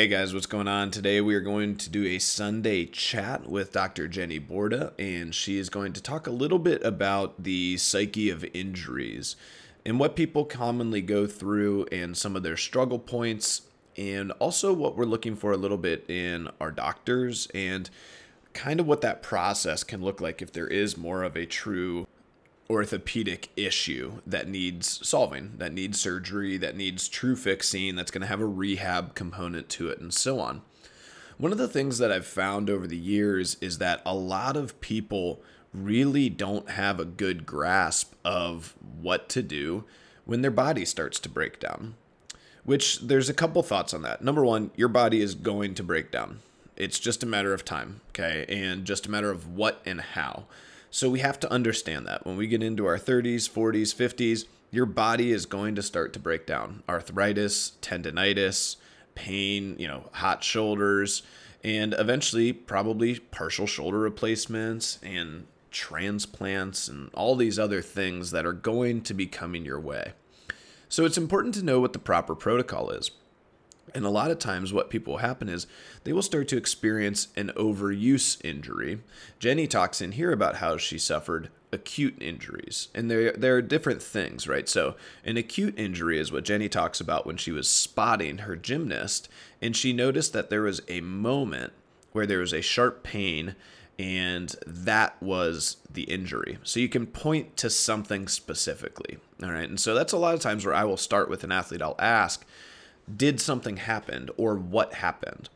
Hey guys, what's going on? Today we are going to do a Sunday chat with Dr. Jenny Borda, and she is going to talk a little bit about the psyche of injuries and what people commonly go through and some of their struggle points, and also what we're looking for a little bit in our doctors and kind of what that process can look like if there is more of a true orthopedic issue that needs solving, that needs surgery, that needs true fixing, that's going to have a rehab component to it, and so on. One of the things that I've found over the years is that a lot of people really don't have a good grasp of what to do when their body starts to break down. Which there's a couple thoughts on that. Number one, your body is going to break down. It's just a matter of time, okay? And just a matter of what and how. So we have to understand that when we get into our 30s, 40s, 50s, your body is going to start to break down. Arthritis, tendonitis, pain, you know, hot shoulders, and eventually probably partial shoulder replacements and transplants and all these other things that are going to be coming your way. So it's important to know what the proper protocol is. And a lot of times, what people will happen is they will start to experience an overuse injury. Jenny talks in here about how she suffered acute injuries, and there there are different things, right? So, an acute injury is what Jenny talks about when she was spotting her gymnast, and she noticed that there was a moment where there was a sharp pain and that was the injury. So you can point to something specifically. All right. And so that's a lot of times where I will start with an athlete. I'll ask, did something happen or what happened?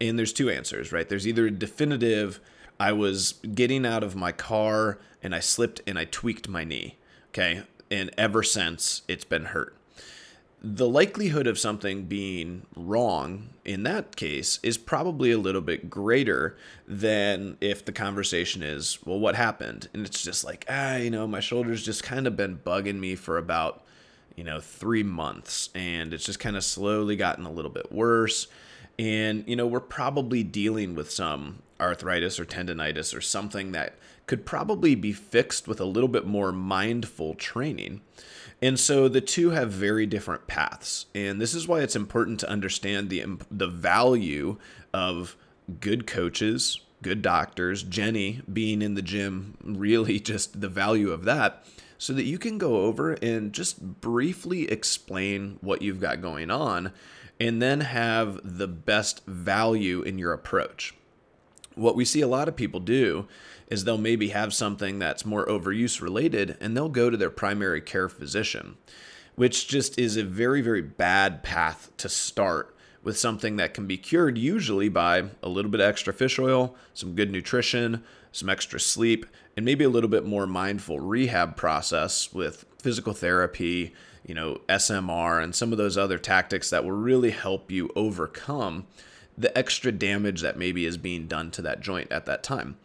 And there's two answers, right? There's either a definitive, I was getting out of my car and I slipped and I tweaked my knee. Okay. And ever since it's been hurt. The likelihood of something being wrong in that case is probably a little bit greater than if the conversation is, well, what happened? And it's just like, ah, you know, my shoulder's just kind of been bugging me for about you know, three months, and it's just kind of slowly gotten a little bit worse. And, you know, we're probably dealing with some arthritis or tendonitis or something that could probably be fixed with a little bit more mindful training. And so the two have very different paths. And this is why it's important to understand the, the value of good coaches, good doctors, Jenny being in the gym, really just the value of that so that you can go over and just briefly explain what you've got going on and then have the best value in your approach. What we see a lot of people do is they'll maybe have something that's more overuse related and they'll go to their primary care physician, which just is a very, very bad path to start with something that can be cured usually by a little bit of extra fish oil, some good nutrition, some extra sleep, and maybe a little bit more mindful rehab process with physical therapy, you know, SMR, and some of those other tactics that will really help you overcome the extra damage that maybe is being done to that joint at that time.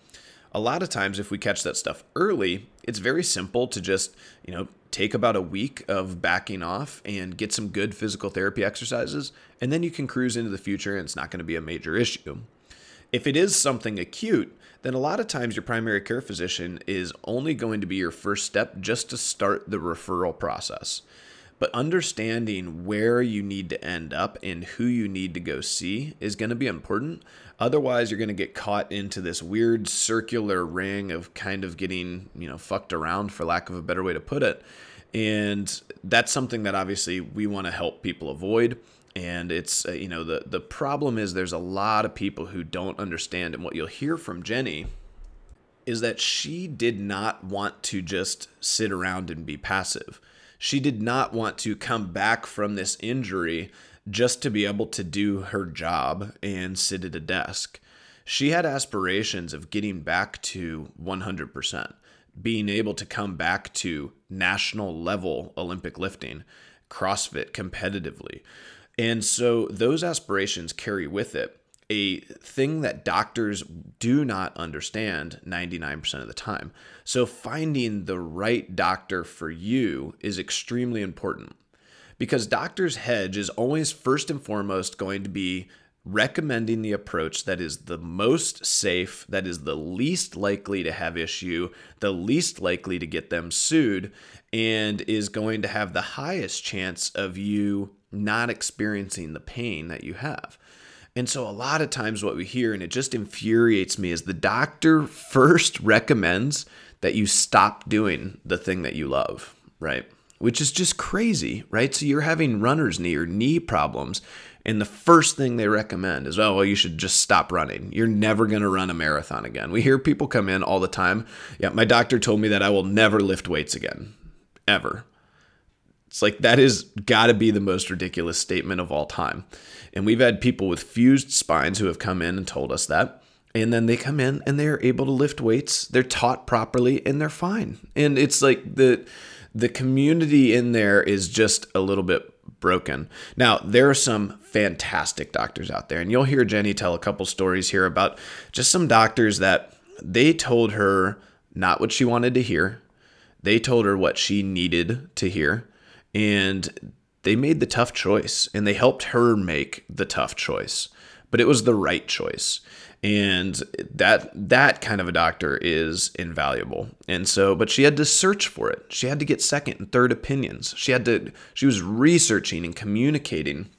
A lot of times, if we catch that stuff early, it's very simple to just, you know, take about a week of backing off and get some good physical therapy exercises, and then you can cruise into the future and it's not going to be a major issue. If it is something acute, then a lot of times your primary care physician is only going to be your first step just to start the referral process. But understanding where you need to end up and who you need to go see is going to be important. Otherwise, you're going to get caught into this weird circular ring of kind of getting, you know, fucked around, for lack of a better way to put it. And that's something that obviously we want to help people avoid and it's uh, you know the the problem is there's a lot of people who don't understand and what you'll hear from Jenny is that she did not want to just sit around and be passive. She did not want to come back from this injury just to be able to do her job and sit at a desk. She had aspirations of getting back to 100%, being able to come back to national level Olympic lifting, CrossFit competitively. And so those aspirations carry with it a thing that doctors do not understand 99% of the time. So finding the right doctor for you is extremely important because doctor's hedge is always first and foremost going to be recommending the approach that is the most safe, that is the least likely to have issue, the least likely to get them sued, and is going to have the highest chance of you not experiencing the pain that you have. And so, a lot of times, what we hear, and it just infuriates me, is the doctor first recommends that you stop doing the thing that you love, right? Which is just crazy, right? So, you're having runner's knee or knee problems, and the first thing they recommend is, oh, well, you should just stop running. You're never going to run a marathon again. We hear people come in all the time. Yeah, my doctor told me that I will never lift weights again, ever. It's like that is got to be the most ridiculous statement of all time. And we've had people with fused spines who have come in and told us that. And then they come in and they're able to lift weights. They're taught properly and they're fine. And it's like the the community in there is just a little bit broken. Now, there are some fantastic doctors out there, and you'll hear Jenny tell a couple stories here about just some doctors that they told her not what she wanted to hear. They told her what she needed to hear, and they made the tough choice and they helped her make the tough choice. But it was the right choice and that that kind of a doctor is invaluable and so but she had to search for it she had to get second and third opinions she had to she was researching and communicating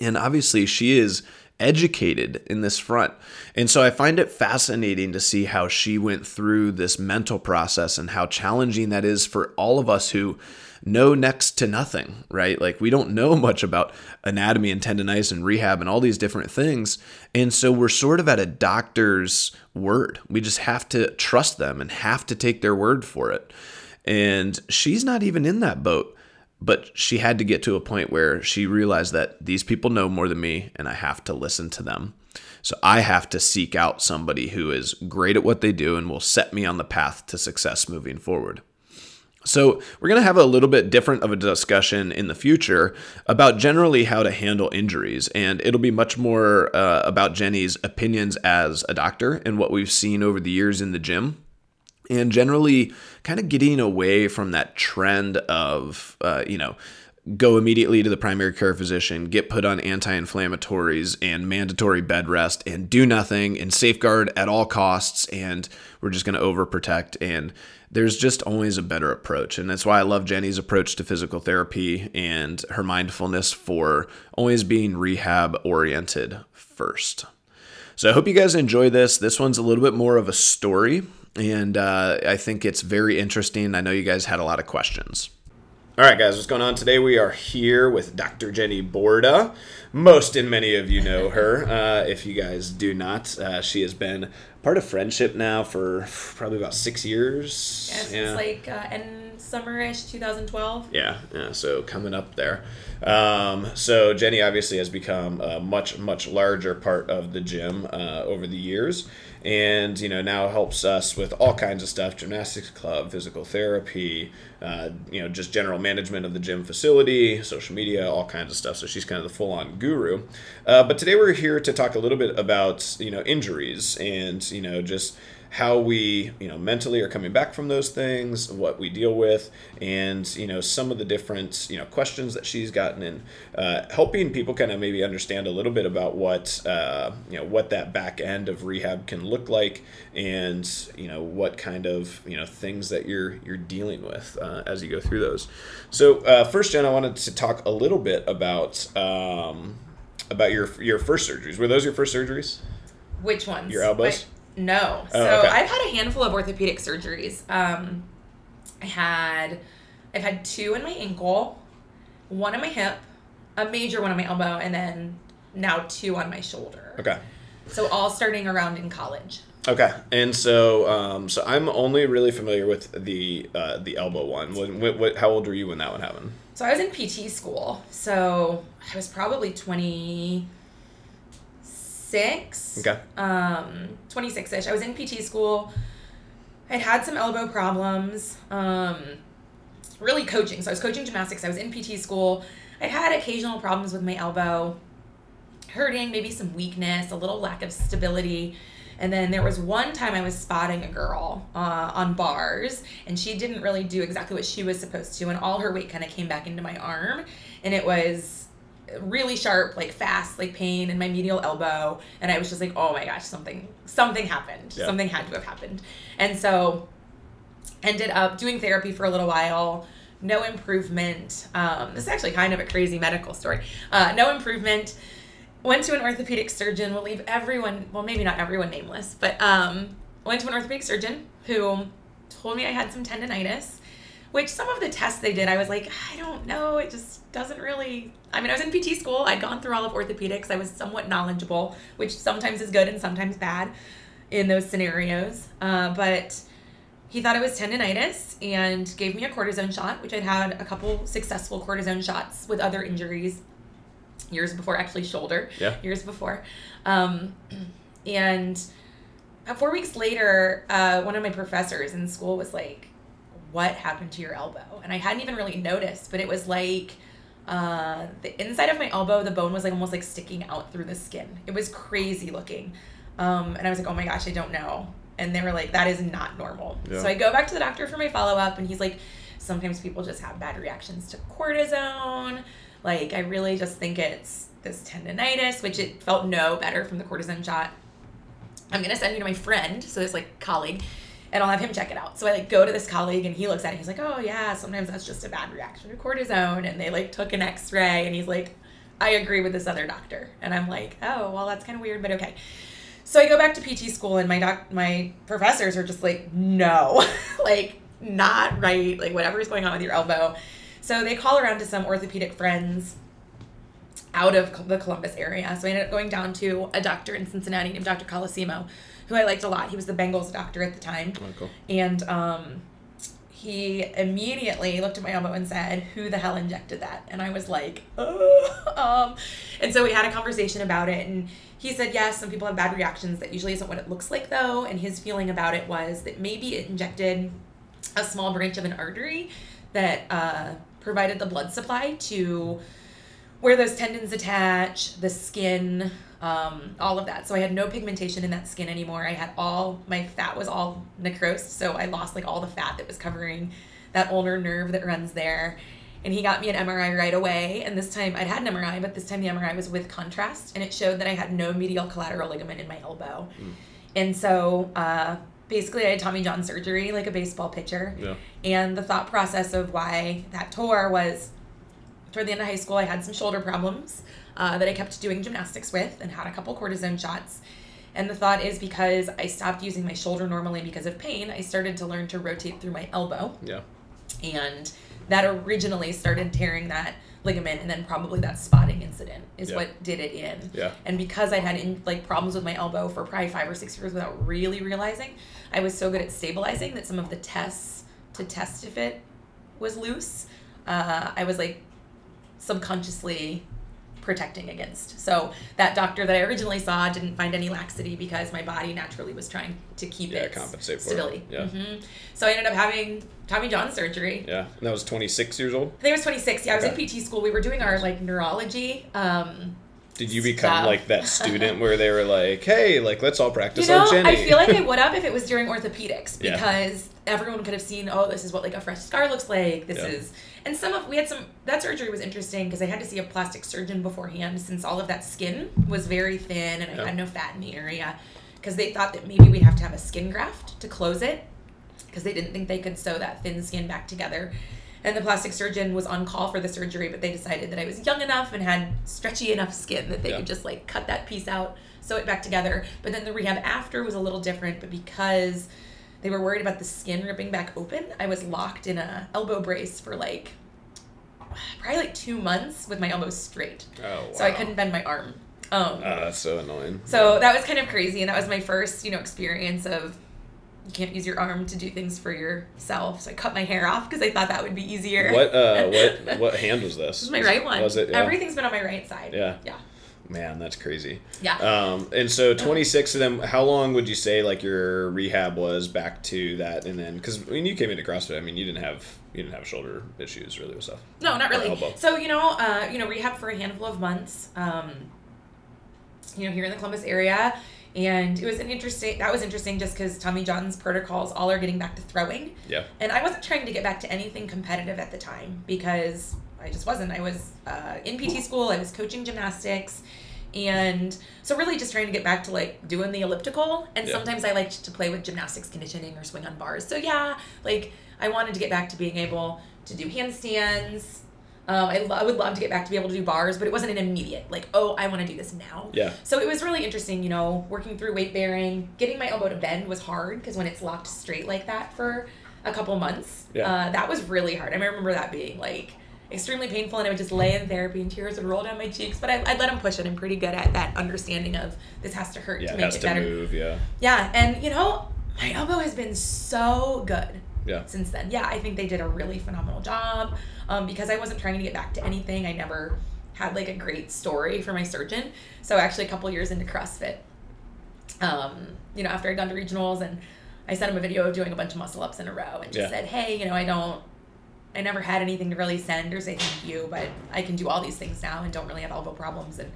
and obviously she is educated in this front. And so I find it fascinating to see how she went through this mental process and how challenging that is for all of us who know next to nothing, right? Like we don't know much about anatomy and tendonitis and rehab and all these different things. And so we're sort of at a doctor's word. We just have to trust them and have to take their word for it. And she's not even in that boat but she had to get to a point where she realized that these people know more than me and I have to listen to them. So I have to seek out somebody who is great at what they do and will set me on the path to success moving forward. So, we're going to have a little bit different of a discussion in the future about generally how to handle injuries. And it'll be much more uh, about Jenny's opinions as a doctor and what we've seen over the years in the gym and generally kind of getting away from that trend of, uh, you know, go immediately to the primary care physician, get put on anti inflammatories and mandatory bed rest, and do nothing and safeguard at all costs. And we're just going to overprotect. And there's just always a better approach. And that's why I love Jenny's approach to physical therapy and her mindfulness for always being rehab oriented first. So I hope you guys enjoy this. This one's a little bit more of a story and uh, I think it's very interesting. I know you guys had a lot of questions. All right, guys, what's going on today? We are here with Dr. Jenny Borda. Most and many of you know her. Uh, if you guys do not, uh, she has been part of friendship now for probably about six years. Yeah, since yeah. like uh, end summerish 2012. Yeah, yeah. So coming up there. Um, so Jenny obviously has become a much much larger part of the gym uh, over the years and you know now helps us with all kinds of stuff gymnastics club physical therapy uh, you know just general management of the gym facility social media all kinds of stuff so she's kind of the full-on guru uh, but today we're here to talk a little bit about you know injuries and you know just how we you know mentally are coming back from those things what we deal with and you know some of the different you know questions that she's gotten in uh, helping people kind of maybe understand a little bit about what uh, you know what that back end of rehab can look like and you know what kind of you know things that you're you're dealing with uh, as you go through those. So uh, first jen i wanted to talk a little bit about um, about your your first surgeries. Were those your first surgeries? Which ones? Your elbows no. Oh, so okay. I've had a handful of orthopedic surgeries. Um, I had, I've had two in my ankle, one in my hip, a major one on my elbow, and then now two on my shoulder. Okay. So all starting around in college. Okay, and so um, so I'm only really familiar with the uh, the elbow one. What, what, what, how old were you when that one happened? So I was in PT school. So I was probably twenty six. Okay. Um, 26 ish. I was in PT school. I'd had some elbow problems. Um, really coaching. So I was coaching gymnastics. I was in PT school. I'd had occasional problems with my elbow, hurting, maybe some weakness, a little lack of stability. And then there was one time I was spotting a girl uh, on bars, and she didn't really do exactly what she was supposed to, and all her weight kind of came back into my arm, and it was really sharp, like fast, like pain in my medial elbow, and I was just like, oh my gosh, something something happened. Yeah. Something had to have happened, and so ended up doing therapy for a little while. No improvement. Um, this is actually kind of a crazy medical story. Uh, no improvement. went to an orthopedic surgeon. We'll leave everyone, well, maybe not everyone nameless, but um, went to an orthopedic surgeon who told me I had some tendonitis, which some of the tests they did, I was like, I don't know. It just doesn't really. I mean, I was in PT school. I'd gone through all of orthopedics. I was somewhat knowledgeable, which sometimes is good and sometimes bad in those scenarios. Uh, but he thought it was tendonitis and gave me a cortisone shot, which I'd had a couple successful cortisone shots with other injuries years before, actually shoulder. Yeah. Years before. Um, and four weeks later, uh, one of my professors in school was like, "What happened to your elbow?" And I hadn't even really noticed, but it was like uh, the inside of my elbow, the bone was like almost like sticking out through the skin. It was crazy looking. Um, and I was like, "Oh my gosh, I don't know." And they were like, "That is not normal." Yeah. So I go back to the doctor for my follow up, and he's like, "Sometimes people just have bad reactions to cortisone." Like, I really just think it's this tendonitis, which it felt no better from the cortisone shot. I'm gonna send you to my friend, so this like colleague, and I'll have him check it out. So I like go to this colleague and he looks at it. He's like, "Oh yeah, sometimes that's just a bad reaction to cortisone." And they like took an X-ray, and he's like, "I agree with this other doctor." And I'm like, "Oh well, that's kind of weird, but okay." So I go back to PT school, and my doc, my professors are just like, "No, like not right. Like whatever's going on with your elbow." So they call around to some orthopedic friends out of the Columbus area. So I ended up going down to a doctor in Cincinnati named Dr. Colosimo, who I liked a lot. He was the Bengals doctor at the time. Oh, cool. And um, he immediately looked at my elbow and said, Who the hell injected that? And I was like, "Uh," um, And so we had a conversation about it. And he said, Yes, some people have bad reactions. That usually isn't what it looks like, though. And his feeling about it was that maybe it injected a small branch of an artery that uh, provided the blood supply to where those tendons attach, the skin, um, all of that. So I had no pigmentation in that skin anymore. I had all my fat was all necrosed, so I lost like all the fat that was covering that ulnar nerve that runs there. And he got me an MRI right away. And this time I'd had an MRI, but this time the MRI was with contrast, and it showed that I had no medial collateral ligament in my elbow. And so uh, basically, I had Tommy John surgery, like a baseball pitcher. Yeah. And the thought process of why that tore was toward the end of high school, I had some shoulder problems uh, that I kept doing gymnastics with and had a couple cortisone shots. And the thought is because I stopped using my shoulder normally because of pain, I started to learn to rotate through my elbow. Yeah. And that originally started tearing that ligament and then probably that spotting incident is Yeah. what did it in. Yeah. And because I'd had in, like problems with my elbow for probably five or six years without really realizing, I was so good at stabilizing that some of the tests to test if it was loose, uh, I was like subconsciously protecting against. So that doctor that I originally saw didn't find any laxity because my body naturally was trying to keep Yeah, its compensate for it. stability. Yeah. hmm So I ended up having Tommy John surgery. Yeah. And that was 26 years old. I think I was 26. Yeah, I was Okay. in PT school. We were doing our like neurology. Um, Did you become Stuff. like that student where they were like, "Hey, like let's all practice you know, on Jenny"? I feel like I would have if it was during orthopedics Yeah. because everyone could have seen, oh, this is what like a fresh scar looks like. This Yeah. is, and some of we had some that surgery was interesting because I had to see a plastic surgeon beforehand since all of that skin was very thin and I Yeah. had no fat in the area because they thought that maybe we'd have to have a skin graft to close it because they didn't think they could sew that thin skin back together. And the plastic surgeon was on call for the surgery, but they decided that I was young enough and had stretchy enough skin that they Yeah. could just like cut that piece out, sew it back together. But then the rehab after was a little different, but because they were worried about the skin ripping back open, I was locked in a elbow brace for like probably like two months with my elbow straight. oh, So I couldn't bend my arm. Um, Ah, that's so annoying. so that was kind of crazy, and that was my first, you know, experience of you can't use your arm to do things for yourself. So I cut my hair off because I thought that would be easier. What uh what what hand was this? This is my right one. Was it? Yeah. Everything's been on my right side. Yeah. Yeah. Man, that's crazy. Yeah. Um, and so 26 of them. How long would you say like your rehab was back to that? And then because when you came into CrossFit, I mean, you didn't have you didn't have shoulder issues really with stuff. No, not really. So you know, uh, you know, rehab for a handful of months. Um, you know, here in the Columbus area, and it was an interesting. That was interesting just because Tommy John's protocols all are getting back to throwing, Yeah. and I wasn't trying to get back to anything competitive at the time because I just wasn't. I was uh, in PT school. I was coaching gymnastics. And so really just trying to get back to like doing the elliptical and Yeah. sometimes I liked to play with gymnastics conditioning or swing on bars. So yeah, like I wanted to get back to being able to do handstands, Um, I, lo- I would love to get back to be able to do bars, but it wasn't an immediate like, oh, I want to do this now. Yeah. So it was really interesting, you know, working through weight bearing. Getting my elbow to bend was hard because when it's locked straight like that for a couple months, Yeah. uh, that was really hard. I remember that being like extremely painful, and I would just lay in therapy and tears would roll down my cheeks. But I, I'd let him push it. I'm pretty good at that understanding of this has to hurt Yeah, to it make has it to better. move. Yeah. Yeah, and you know, my elbow has been so good Yeah. since then. Yeah, I think they did a really phenomenal job. Um, because I wasn't trying to get back to anything, I never had like a great story for my surgeon. So actually, a couple years into CrossFit, um, you know, after I'd gone to regionals and I sent him a video of doing a bunch of muscle ups in a row and just Yeah. said, hey, you know, I don't. I never had anything to really send or say thank you, but I can do all these things now and don't really have elbow problems and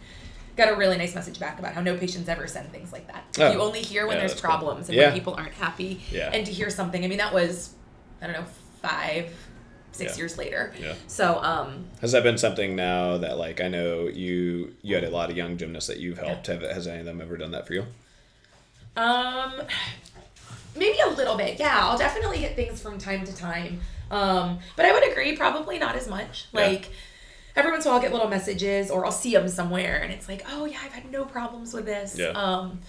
got a really nice message back about how no patients ever send things like that. Oh. You only hear when Yeah, there's that's cool. problems and Yeah. when people aren't happy. Yeah. And to hear something, I mean, that was, I don't know, five, six years later. Yeah. So, um, Has that been something now that like I know you you had a lot of young gymnasts that you've helped. Have has any of them ever done that for you? Um, maybe a little bit. Yeah, I'll definitely get things from time to time. Um, but I would agree, probably not as much. Yeah. Like every once in a while, I'll get little messages, or I'll see them somewhere, and it's like, oh yeah, I've had no problems with this. Yeah. Um,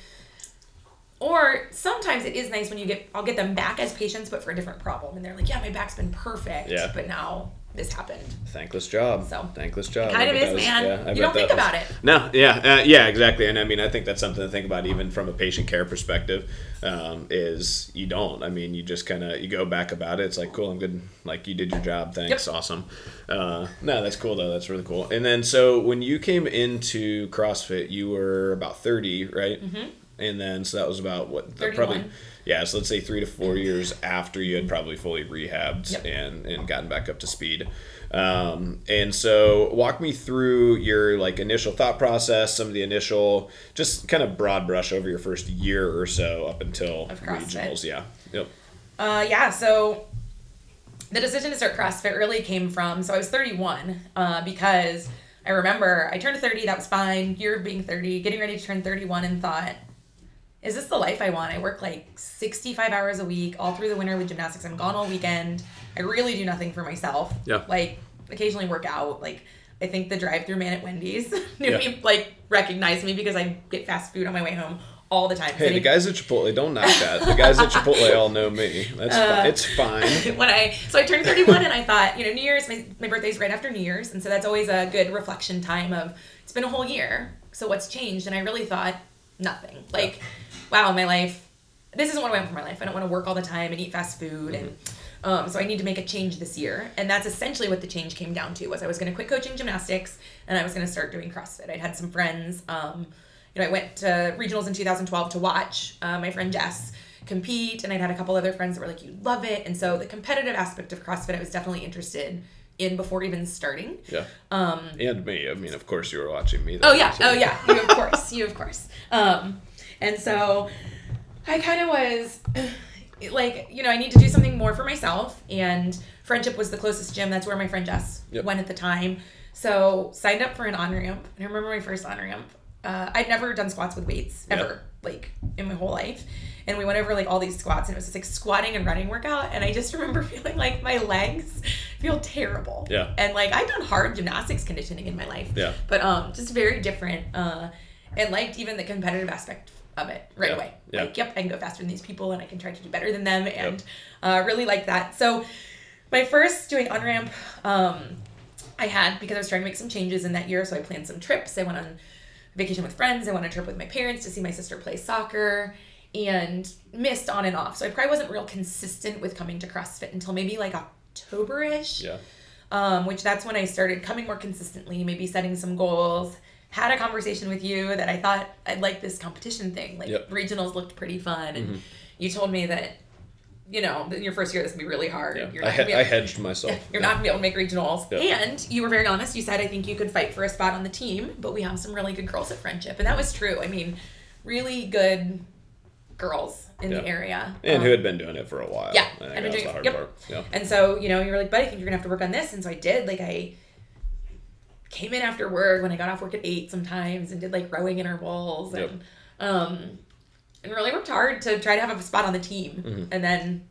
or sometimes it is nice when you get, I'll get them back as patients, but for a different problem, and they're like, yeah, my back's been perfect, Yeah. but now this happened. Thankless job. So. thankless job. kind of is, was- man. yeah, You don't think was- about it. No, yeah, uh, yeah, exactly. And I mean, I think that's something to think about, even from a patient care perspective. Um, is you don't. I mean, you just kind of you go back about it. It's like, cool, I'm good. Like you did your job. Thanks, Yep. awesome. Uh, no, that's cool though. That's really cool. And then so when you came into CrossFit, you were about 30, right? Mm-hmm. And then so that was about what the- probably 31. Yeah. So let's say three to four years after you had probably fully rehabbed Yep. and and gotten back up to speed. Um, and so walk me through your like initial thought process, some of the initial, just kind of broad brush over your first year or so up until regionals. Yeah. Yep. Uh, yeah, so the decision to start CrossFit really came from so I was 31 uh, because I remember I turned 30, that was fine. Year of being 30, getting ready to turn 31, and thought, is this the life I want? I work like 65 hours a week, all through the winter with gymnastics. I'm gone all weekend. I really do nothing for myself. Yeah. Like, occasionally work out. Like, I think the drive through man at Wendy's knew Yeah. me, like, recognized me because I get fast food on my way home all the time. Hey, the Sitting- guys at Chipotle, don't knock that. The guys at Chipotle all know me. That's Uh, fi- it's fine. when I so I turned 31 and I thought, you know, New Year's my, my birthday's right after New Year's and so that's always a good reflection time of it's been a whole year. So what's changed? And I really thought nothing. Like, wow, my life this isn't what I want for my life. I don't want to work all the time and eat fast food and um, so I need to make a change this year, and that's essentially what the change came down to. Was I was going to quit coaching gymnastics, and I was going to start doing CrossFit. I'd had some friends. Um, you know, I went to regionals in 2012 to watch uh, my friend Jess compete, and I'd had a couple other friends that were like, "You'd love it," and so the competitive aspect of CrossFit, I was definitely interested in before even starting. Yeah. Um, And me. I mean, of course, you were watching me. Oh yeah, so- oh yeah, you of course, you of course. Um, and so I kind of was like, you know, I need to do something more for myself. And Friendship was the closest gym. That's where my friend Jess Yep. went at the time. So signed up for an on ramp. I remember my first on ramp. Uh, I'd never done squats with weights Yep. ever, like in my whole life. And we went over like all these squats, and it was just like squatting and running workout. And I just remember feeling like my legs feel terrible. Yeah. And like I'd done hard gymnastics conditioning in my life Yeah. but um just very different uh and liked even the competitive aspect of it right Yeah, away. Yeah. like yep i can go faster than these people and i can try to do better than them and uh really like that. So my first doing on ramp um i had because i was trying to make some changes in that year so i planned some trips. I went on vacation with friends. I went on a trip with my parents to see my sister play soccer and missed on and off. So i probably wasn't real consistent with coming to crossfit until maybe like october-ish. Yeah. um, which that's when I started coming more consistently, maybe setting some goals. Had a conversation with you that I thought I'd like this competition thing. Like Yep. regionals looked pretty fun, and Mhm. you told me that, you know, in your first year this would be really hard. Yeah. You're I, not he- gonna I hedged myself. you're Yeah. not gonna be able to make regionals. Yeah. And you were very honest. You said I think you could fight for a spot on the team, but we have some really good girls at Friendship, and that was true. I mean, really good girls in Yeah. the area. And Um, who had been doing it for a while. Yeah, I think doing- the hard yep. part. Yeah. And so, you know, you were like, but I think you're gonna have to work on this. And so I did. Like I came in after work when I got off work at eight sometimes and did like rowing intervals Yep. and um and really worked hard to try to have a spot on the team. Mm-hmm. And then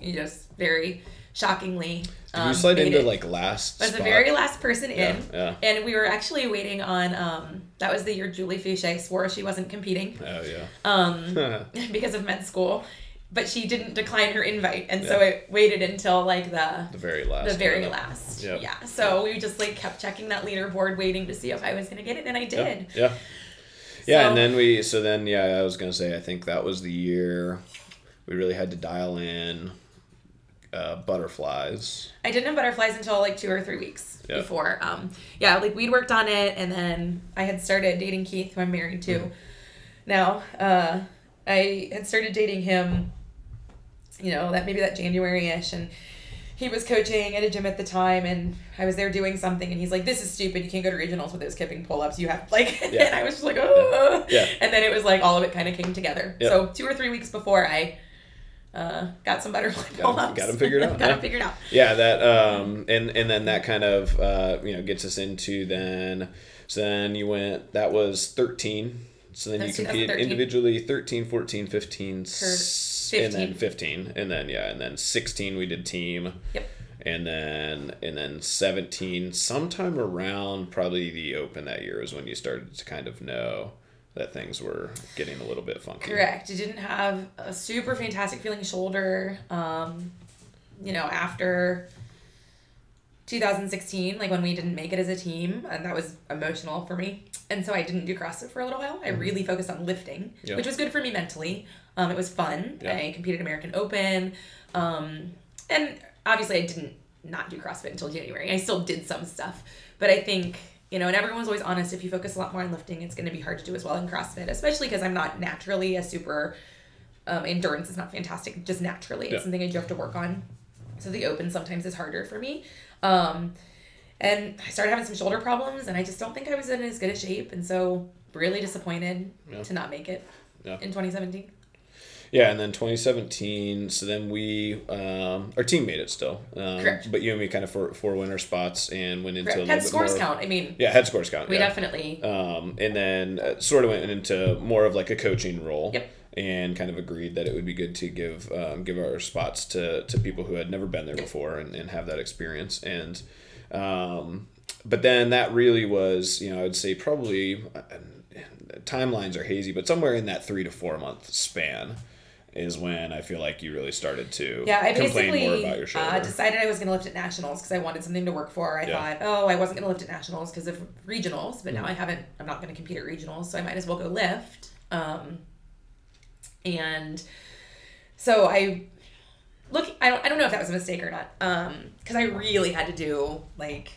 you just very shockingly Did you um, slide into it. like last? I was the very last person Yeah, in, yeah. and we were actually waiting on. Um, that was the year Julie Foucher swore she wasn't competing Oh yeah. um, because of med school, but she didn't decline her invite, and so Yeah. it waited until like the the very last. the very last. Yep. Yeah. So we just like kept checking that leaderboard, waiting to see if I was gonna get it, and I did. Yeah. Yeah. Yeah, So- and then we so then yeah, I was gonna say I think that was the year we really had to dial in uh, butterflies. I didn't have butterflies until like two or three weeks before. Um, yeah, like we'd worked on it, and then I had started dating Keith, who I'm married to Mm-hmm. now. Uh, I had started dating him, you know, that maybe that January ish, and he was coaching at a gym at the time, and I was there doing something, and he's like, "This is stupid. You can't go to regionals with those kipping pull ups. You have like." Yeah. and I was just like, "Oh." Yeah. And then it was like all of it kind of came together. Yep. So two or three weeks before I. Uh, got some 'em- pull ups. got 'em figured out, got yeah. them figured out. Yeah, that um and and then that kind of uh you know gets us into then so then you went that was 13 so then you competed individually 13 14 15 s- and then 15. 15 and then yeah and then 16 we did team Yep. and then and then 17 sometime around probably the open that year is when you started to kind of know that things were getting a little bit funky Correct. You didn't have a super fantastic feeling shoulder. Um, you know, after 2016, like when we didn't make it as a team, and that was emotional for me. And so I didn't do CrossFit for a little while. I really focused on lifting, Mm-hmm. Which was good for me mentally. Um, it was fun. Yeah. I competed American Open. Um, and obviously, I didn't not do CrossFit until January. I still did some stuff. But I think, you know, and everyone's always honest if you focus a lot more on lifting, it's going to be hard to do as well in CrossFit, especially because I'm not naturally a super. Um, endurance is not fantastic, just naturally. It's something I do have to work on. So the open sometimes is harder for me. Um, and I started having some shoulder problems, and I just don't think I was in as good a shape. And so, really disappointed Yeah. to not make it Yeah. in 2017. Yeah, and then 2017. So then we, um, our team made it still. Um, Correct. But you and me kind of four, four winner spots and went into Correct. a little Had bit scores more. count. I mean, Yeah, head scores count. we yeah. definitely. Um, and then uh, sort of went into more of like a coaching role. Yep. And kind of agreed that it would be good to give um, give our spots to, to people who had never been there before and, and have that experience. And um, but then that really was, you know, I would say probably uh, timelines are hazy, but somewhere in that three to four month span is when I feel like you really started to Yeah, I complain more about your shoulder. uh, decided I was going to lift at nationals because I wanted something to work for. I Yeah. thought, oh, I wasn't going to lift at nationals because of regionals, but now Mm-hmm. I haven't. I'm not going to compete at regionals, so I might as well go lift. Um, and so I look. I don't. I don't know if that was a mistake or not. Um, because I really had to do like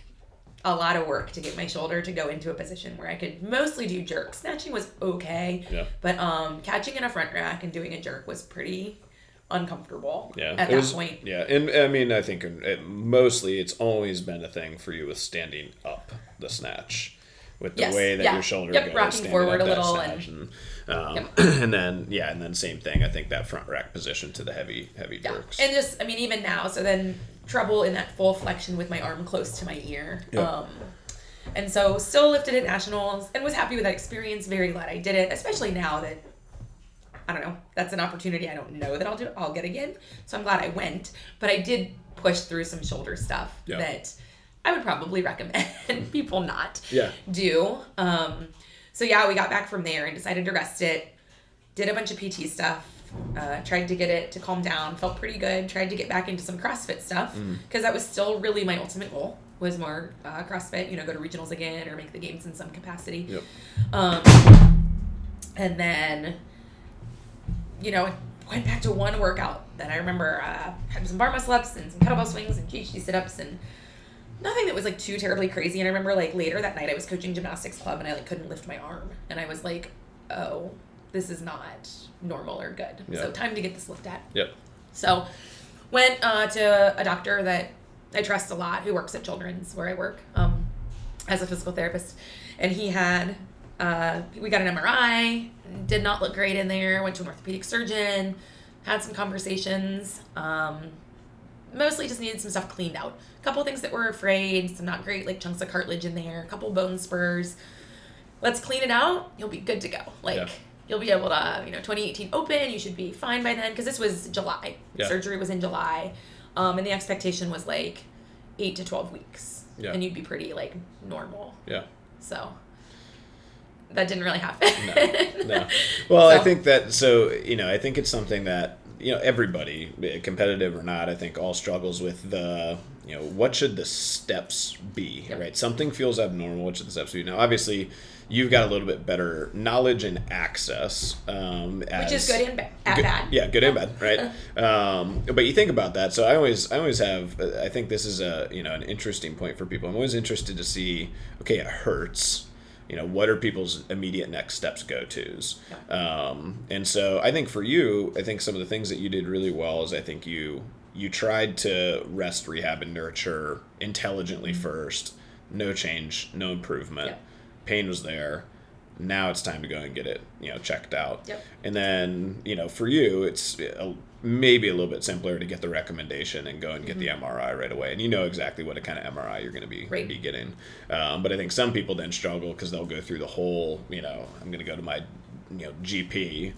a lot of work to get my shoulder to go into a position where I could mostly do jerk. Snatching was okay, Yeah. but um, catching in a front rack and doing a jerk was pretty uncomfortable Yeah, at that was- point. Yeah, and I mean, I think it, mostly it's always been a thing for you with standing up the snatch, with the Yes, way that yeah. your shoulder Yep, goes, rocking forward a little snatch, and um, Yep. and then yeah, and then same thing. I think that front rack position to the heavy heavy Yeah. jerks. And just, I mean, even now, so then trouble in that full flexion with my arm close to my ear. Yeah. Um, and so still lifted at nationals and was happy with that experience. Very glad I did it, especially now that I don't know. That's an opportunity I don't know that I'll do. I'll get again. So I'm glad I went, but I did push through some shoulder stuff that I would probably recommend people not Yeah. do. Um, so yeah, we got back from there and decided to rest it. Did a bunch of PT stuff. Uh, tried to get it to calm down. Felt pretty good. Tried to get back into some CrossFit stuff Mm. because that was still really my ultimate goal. Was more uh, CrossFit. You know, go to regionals again or make the games in some capacity. Yep. Um, and then, you know, went back to one workout that I remember uh, had some bar muscle ups and some kettlebell swings and GHD sit ups and nothing that was like too terribly crazy. And I remember like later that night I was coaching gymnastics club and I like couldn't lift my arm and I was like, oh, this is not normal or good. Yeah. So time to get this looked at. Yep. So went uh, to a doctor that I trust a lot who works at Children's where I work um, as a physical therapist. And he had, uh, we got an MRI, did not look great in there, went to an orthopedic surgeon, had some conversations. Um, mostly just needed some stuff cleaned out. A couple things that were afraid, some not great, like chunks of cartilage in there, a couple bone spurs. Let's clean it out. You'll be good to go. Like Yeah. you'll be able to, you know, 2018 open. You should be fine by then because this was July. Yeah. Surgery was in July, um, and the expectation was like eight to twelve weeks, Yeah. and you'd be pretty like normal. Yeah. So that didn't really happen. No. no. Well, I think that so you know I think it's something that you know everybody, competitive or not, I think all struggles with the you know what should the steps be, Yep. right? Something feels abnormal. What should the steps be? Now, obviously, you've got a little bit better knowledge and access, um, Which is good and ba- good- bad. Yeah, good and bad, right? um, but you think about that. So I always, I always have. I think this is a you know an interesting point for people. I'm always interested to see. Okay, it hurts. You know, what are people's immediate next steps, go tos? Um, and so I think for you, I think some of the things that you did really well is I think you you tried to rest, rehab, and nurture intelligently first. No change, no improvement. Yep. Pain was there. Now it's time to go and get it, you know, checked out. Yep. And then, you know, for you, it's a, maybe a little bit simpler to get the recommendation and go and get the MRI right away. And you know exactly what a kind of MRI you're going to be Mm-hmm. Right. be getting. Um, but I think some people then struggle because they'll go through the whole, you know, I'm going to go to my, you know, GP,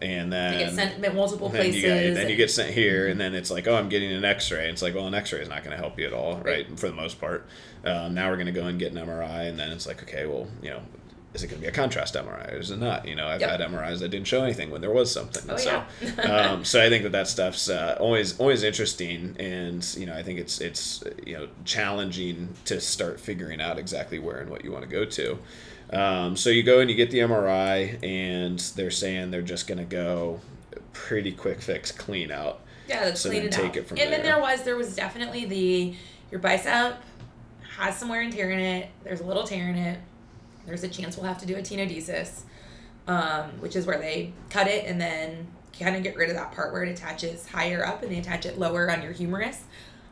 and then You get sent multiple then places. you, get, then you get sent here, and then it's like, oh, I'm getting an X-ray. It's like, well, an X-ray is not going to help you at all, right? Right. For the most part. Um, now we're going to go and get an MRI, and then it's like, okay, well, you know, is it going to be a contrast MRI or is it not? You know, I've Yep. had MRIs that didn't show anything when there was something. Oh, so, yeah. um, so I think that that stuff's uh, always always interesting, and you know, I think it's it's you know challenging to start figuring out exactly where and what you want to go to. Um, so you go and you get the MRI, and they're saying they're just going to go pretty quick fix clean out. Yeah, let's So clean then it take out. it from and then there. there was there was definitely the your bicep has some wear and tear in it. There's a little tear in it. There's a chance we'll have to do a tenodesis, um, which is where they cut it and then kind of get rid of that part where it attaches higher up and they attach it lower on your humerus.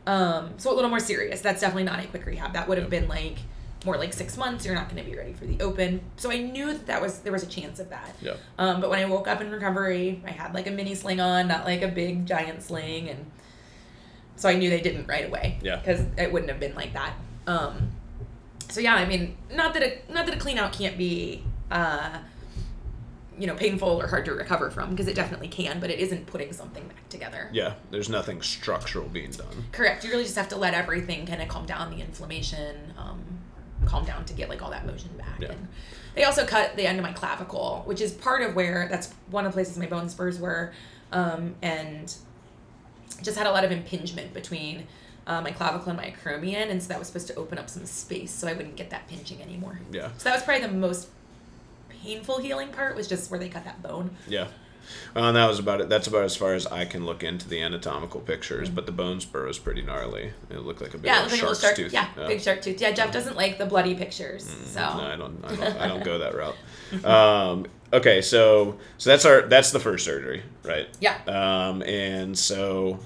Um, so a little more serious. That's definitely not a quick rehab. That would have been like more like six months. You're not going to be ready for the open. So I knew that that was there was a chance of that. Yeah. Um, but when I woke up in recovery, I had like a mini sling on, not like a big giant sling, and so I knew they didn't right away. Yeah. Because it wouldn't have been like that. Um, so yeah, I mean, not that a not that a clean out can't be, uh, you know, painful or hard to recover from, because it definitely can, but it isn't putting something back together. Yeah, there's nothing structural being done. Correct. You really just have to let everything kind of calm down, the inflammation, um, calm down to get like all that motion back. Yeah. And they also cut the end of my clavicle, which is part of where that's one of the places my bone spurs were, um, and just had a lot of impingement between uh, my clavicle and my acromion, and so that was supposed to open up some space so I wouldn't get that pinching anymore. Yeah. So that was probably the most painful healing part was just where they cut that bone. Yeah. Well, and that was about it. That's about as far as I can look into the anatomical pictures. But the bone spur was pretty gnarly. It looked like a big Yeah, like a shark's shark. tooth. Yeah, big shark tooth. Yeah, Jeff doesn't like the bloody pictures, so. No, I don't. I don't, I don't go that route. Um, okay, so so that's our that's the first surgery, right? Yeah. Um, and so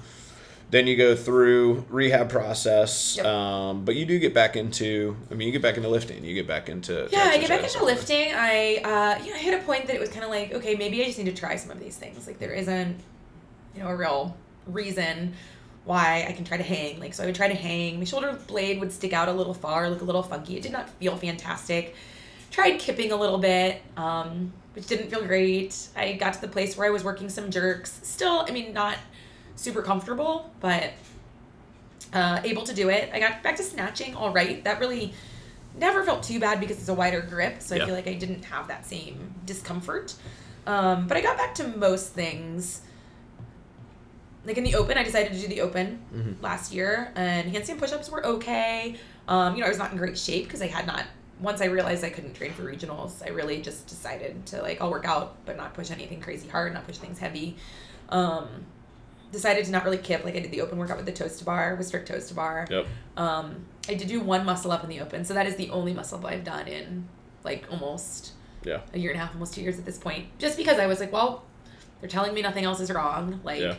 then you go through rehab process. Yep. Um, but you do get back into. I mean, you get back into lifting. You get back into. Yeah, I get back into lifting. I uh, you know I hit a point that it was kind of like okay, maybe I just need to try some of these things. Like there isn't, you know, a real reason why I can try to hang. Like so, I would try to hang. My shoulder blade would stick out a little far, look a little funky. It did not feel fantastic. Tried kipping a little bit, um, which didn't feel great. I got to the place where I was working some jerks. Still, I mean, not super comfortable, but uh, able to do it. I got back to snatching all right. That really never felt too bad because it's a wider grip, so. I feel like I didn't have that same discomfort. Um, but I got back to most things. Like in the open, I decided to do the open Mhm. last year, and handstand push-ups were okay. Um, you know, I was not in great shape because I had not. Once I realized I couldn't train for regionals, I really just decided to like I'll work out, but not push anything crazy hard, not push things heavy. Um, decided to not really kip like I did the open workout with the toes to bar, with strict toes to bar. Yep. Um, I did do one muscle up in the open, so that is the only muscle up I've done in like almost Yeah. a year and a half, almost two years at this point. Just because I was like, well, they're telling me nothing else is wrong. Like, Yeah.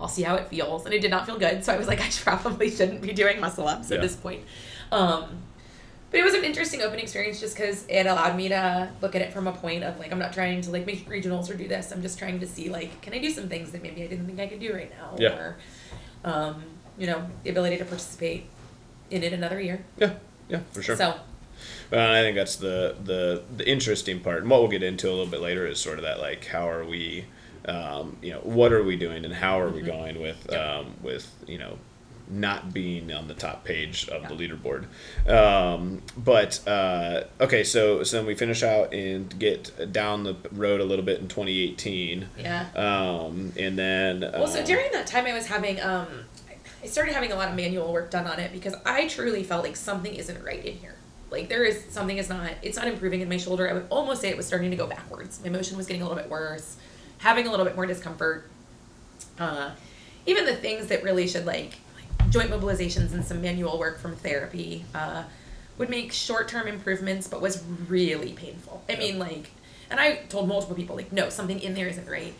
I'll see how it feels, and it did not feel good. So I was like, I probably shouldn't be doing muscle ups Yeah. at this point. Um, but it was an interesting open experience just because it allowed me to look at it from a point of like I'm not trying to like make regionals or do this. I'm just trying to see like can I do some things that maybe I didn't think I could do right now, Yeah. or um, you know the ability to participate in it another year. Yeah. Yeah. For sure. So Well, I think that's the, the the interesting part, and what we'll get into a little bit later is sort of that like how are we, um, you know, what are we doing and how are we going with Mm-hmm. Um, with you know not being on the top page of the leaderboard. Um, but uh, okay, so so then we finish out and get down the road a little bit in 2018. Yeah. Um, and then Well, so um, during that time, I was having um, I started having a lot of manual work done on it because I truly felt like something isn't right in here. Like there is something is not it's not improving in my shoulder. I would almost say it was starting to go backwards. My motion was getting a little bit worse, having a little bit more discomfort. Uh, even the things that really should like joint mobilizations and some manual work from therapy uh, would make short term improvements, but was really painful. I mean, like, and I told multiple people like, no, something in there isn't right.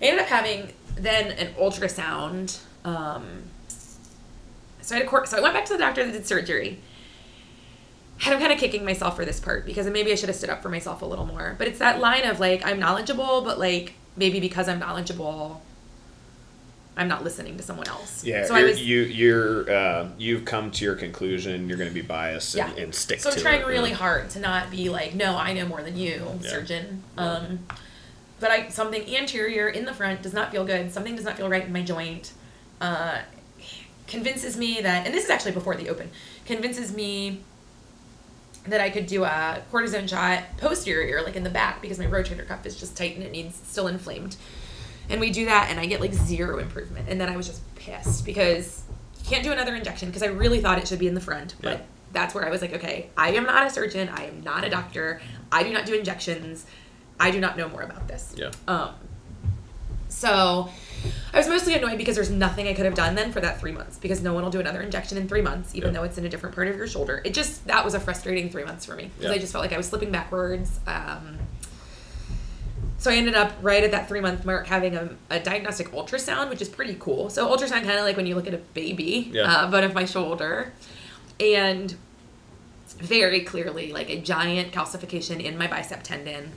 I ended up having then an ultrasound. Um, so I had a court, so I went back to the doctor that did surgery. And I'm kind of kicking myself for this part because maybe I should have stood up for myself a little more. But it's that line of like I'm knowledgeable, but like maybe because I'm knowledgeable, I'm not listening to someone else. Yeah, So I was you you're uh, you've come to your conclusion. You're going to be biased and, Yeah. and stick to it. so I'm trying it. really hard to not be like, no, I know more than you, Yeah. surgeon. Um, but I something anterior in the front does not feel good. Something does not feel right in my joint. Uh, convinces me that, and this is actually before the open, convinces me that I could do a cortisone shot posterior, like in the back, because my rotator cuff is just tight and it needs still inflamed. And we do that, and I get like zero improvement. And then I was just pissed because you can't do another injection because I really thought it should be in the front, but Yeah. that's where I was like, okay, I am not a surgeon. I am not a doctor. I do not do injections. I do not know more about this. Yeah. Um, so I was mostly annoyed because there's nothing I could have done then for that three months because no one will do another injection in three months, even Yeah. though it's in a different part of your shoulder. It just, that was a frustrating three months for me because Yeah. I just felt like I was slipping backwards. Um, so I ended up right at that three month mark having a, a diagnostic ultrasound, which is pretty cool. So ultrasound kind of like when you look at a baby, Yeah. uh, but of my shoulder, and very clearly like a giant calcification in my bicep tendon.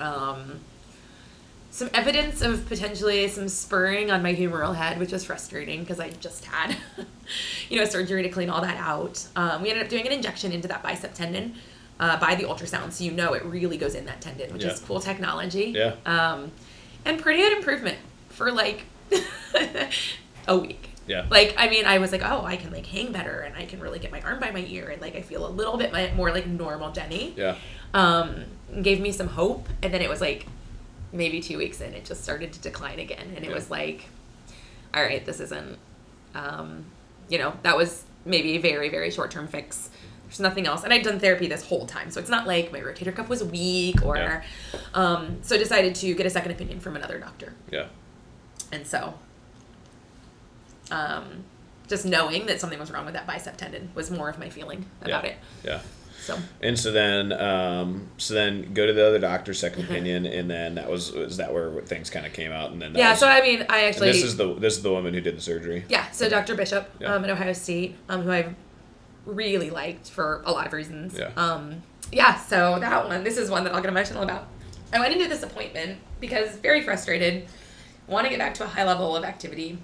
Um, some evidence of potentially some spurring on my humeral head, which was frustrating because I just had, you know, surgery to clean all that out. Um, we ended up doing an injection into that bicep tendon uh, by the ultrasound, so you know it really goes in that tendon, which is cool technology. Yeah. Um, and pretty good improvement for like a week. Yeah. Like, I mean, I was like, oh, I can like hang better and I can really get my arm by my ear and like I feel a little bit more like normal Jenny. Yeah. Um, gave me some hope. And then it was like maybe two weeks in, it just started to decline again. And it Yeah. was like, all right, this isn't, um, you know, that was maybe a very, very short term fix. There's nothing else. And I'd done therapy this whole time. So it's not like my rotator cuff was weak or, Yeah. um, so I decided to get a second opinion from another doctor. Yeah. And so, um, just knowing that something was wrong with that bicep tendon was more of my feeling about yeah. it. Yeah. So, And so then, um, so then go to the other doctor, second opinion, and then that was was that where things kind of came out, and then yeah, was- so I mean, I actually. this is the this is the woman who did the surgery. Yeah, so Dr. Bishop Yeah. um, at Ohio State, um, who I've really liked for a lot of reasons. Yeah. Um, yeah, so that one, this is one that I'll get emotional about. I went into this appointment because very frustrated, want to get back to a high level of activity.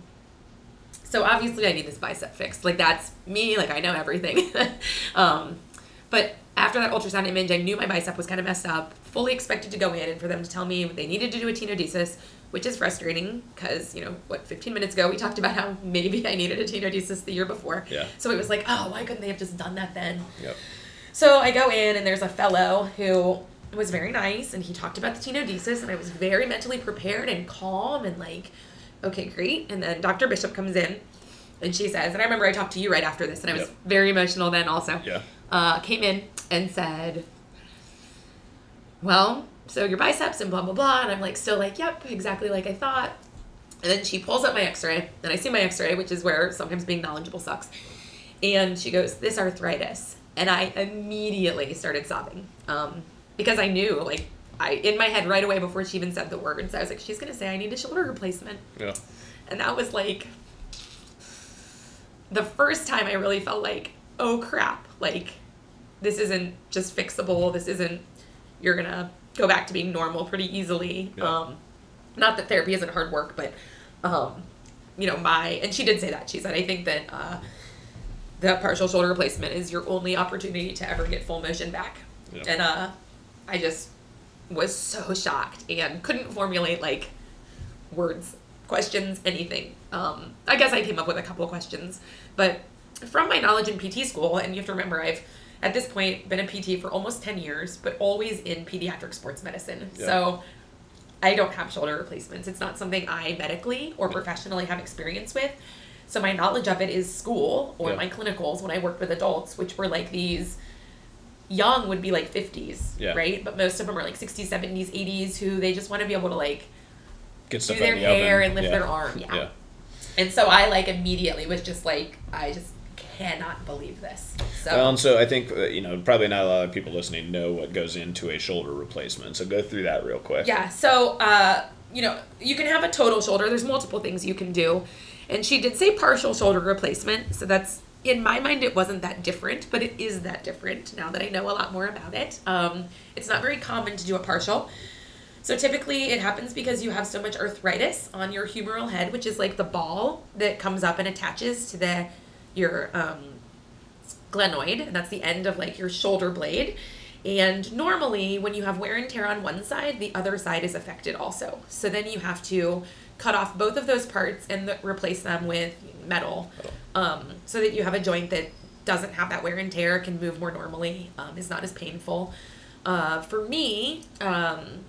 So obviously I need this bicep fixed. Like that's me, like I know everything. um, but after that ultrasound image, I knew my bicep was kind of messed up. Fully expected to go in and for them to tell me they needed to do a tenodesis, which is frustrating because you know what, 15 minutes ago we talked about how maybe I needed a tenodesis the year before. Yeah. So it was like, oh, why couldn't they have just done that then? Yep. So I go in and there's a fellow who was very nice and he talked about the tenodesis and I was very mentally prepared and calm and like, okay, great. And then Dr. Bishop comes in and she says, and I remember I talked to you right after this and I was Yep. very emotional then also. Yeah. Uh, came in and said, well, so your biceps and blah, blah, blah. And I'm like, still like, yep, exactly like I thought. And then she pulls up my x ray and I see my x ray, which is where sometimes being knowledgeable sucks. And she goes, This arthritis. And I immediately started sobbing um, because I knew, like, I in my head right away before she even said the words, I was like, She's going to say I need a shoulder replacement. Yeah. And that was like the first time I really felt like, oh crap, like this isn't just fixable. This isn't, you're going to go back to being normal pretty easily. Yeah. Um, not that therapy isn't hard work, but, um, you know, my, and she did say that. She said, I think that uh, the partial shoulder replacement is your only opportunity to ever get full motion back. Yeah. And uh, I just was so shocked and couldn't formulate like words, questions, anything. Um, I guess I came up with a couple of questions But from my knowledge in PT school, and you have to remember, I've at this point been a PT for almost 10 years, but always in pediatric sports medicine. Yeah. So I don't have shoulder replacements. It's not something I medically or professionally have experience with. So my knowledge of it is school or Yeah. my clinicals when I worked with adults, which were like these young would be like 50s, Yeah. right? But most of them are like 60s, 70s, 80s who they just want to be able to like Get do their the hair oven. and lift yeah. their arm. Yeah. Yeah. And so I like immediately was just like, I just cannot believe this. So Well, and so I think uh, you know probably not a lot of people listening know what goes into a shoulder replacement. So go through that real quick. yeah, so uh, you know, you can have a total shoulder. There's multiple things you can do. And she did say partial shoulder replacement. So that's in my mind it wasn't that different, but it is that different now that I know a lot more about it. Um, it's not very common to do a partial. So typically it happens because you have so much arthritis on your humeral head, which is like the ball that comes up and attaches to the your um, glenoid, and that's the end of like your shoulder blade. And normally, when you have wear and tear on one side, the other side is affected also. So then you have to cut off both of those parts and th- replace them with metal, um, so that you have a joint that doesn't have that wear and tear, can move more normally, um, is not as painful. Uh, for me, um,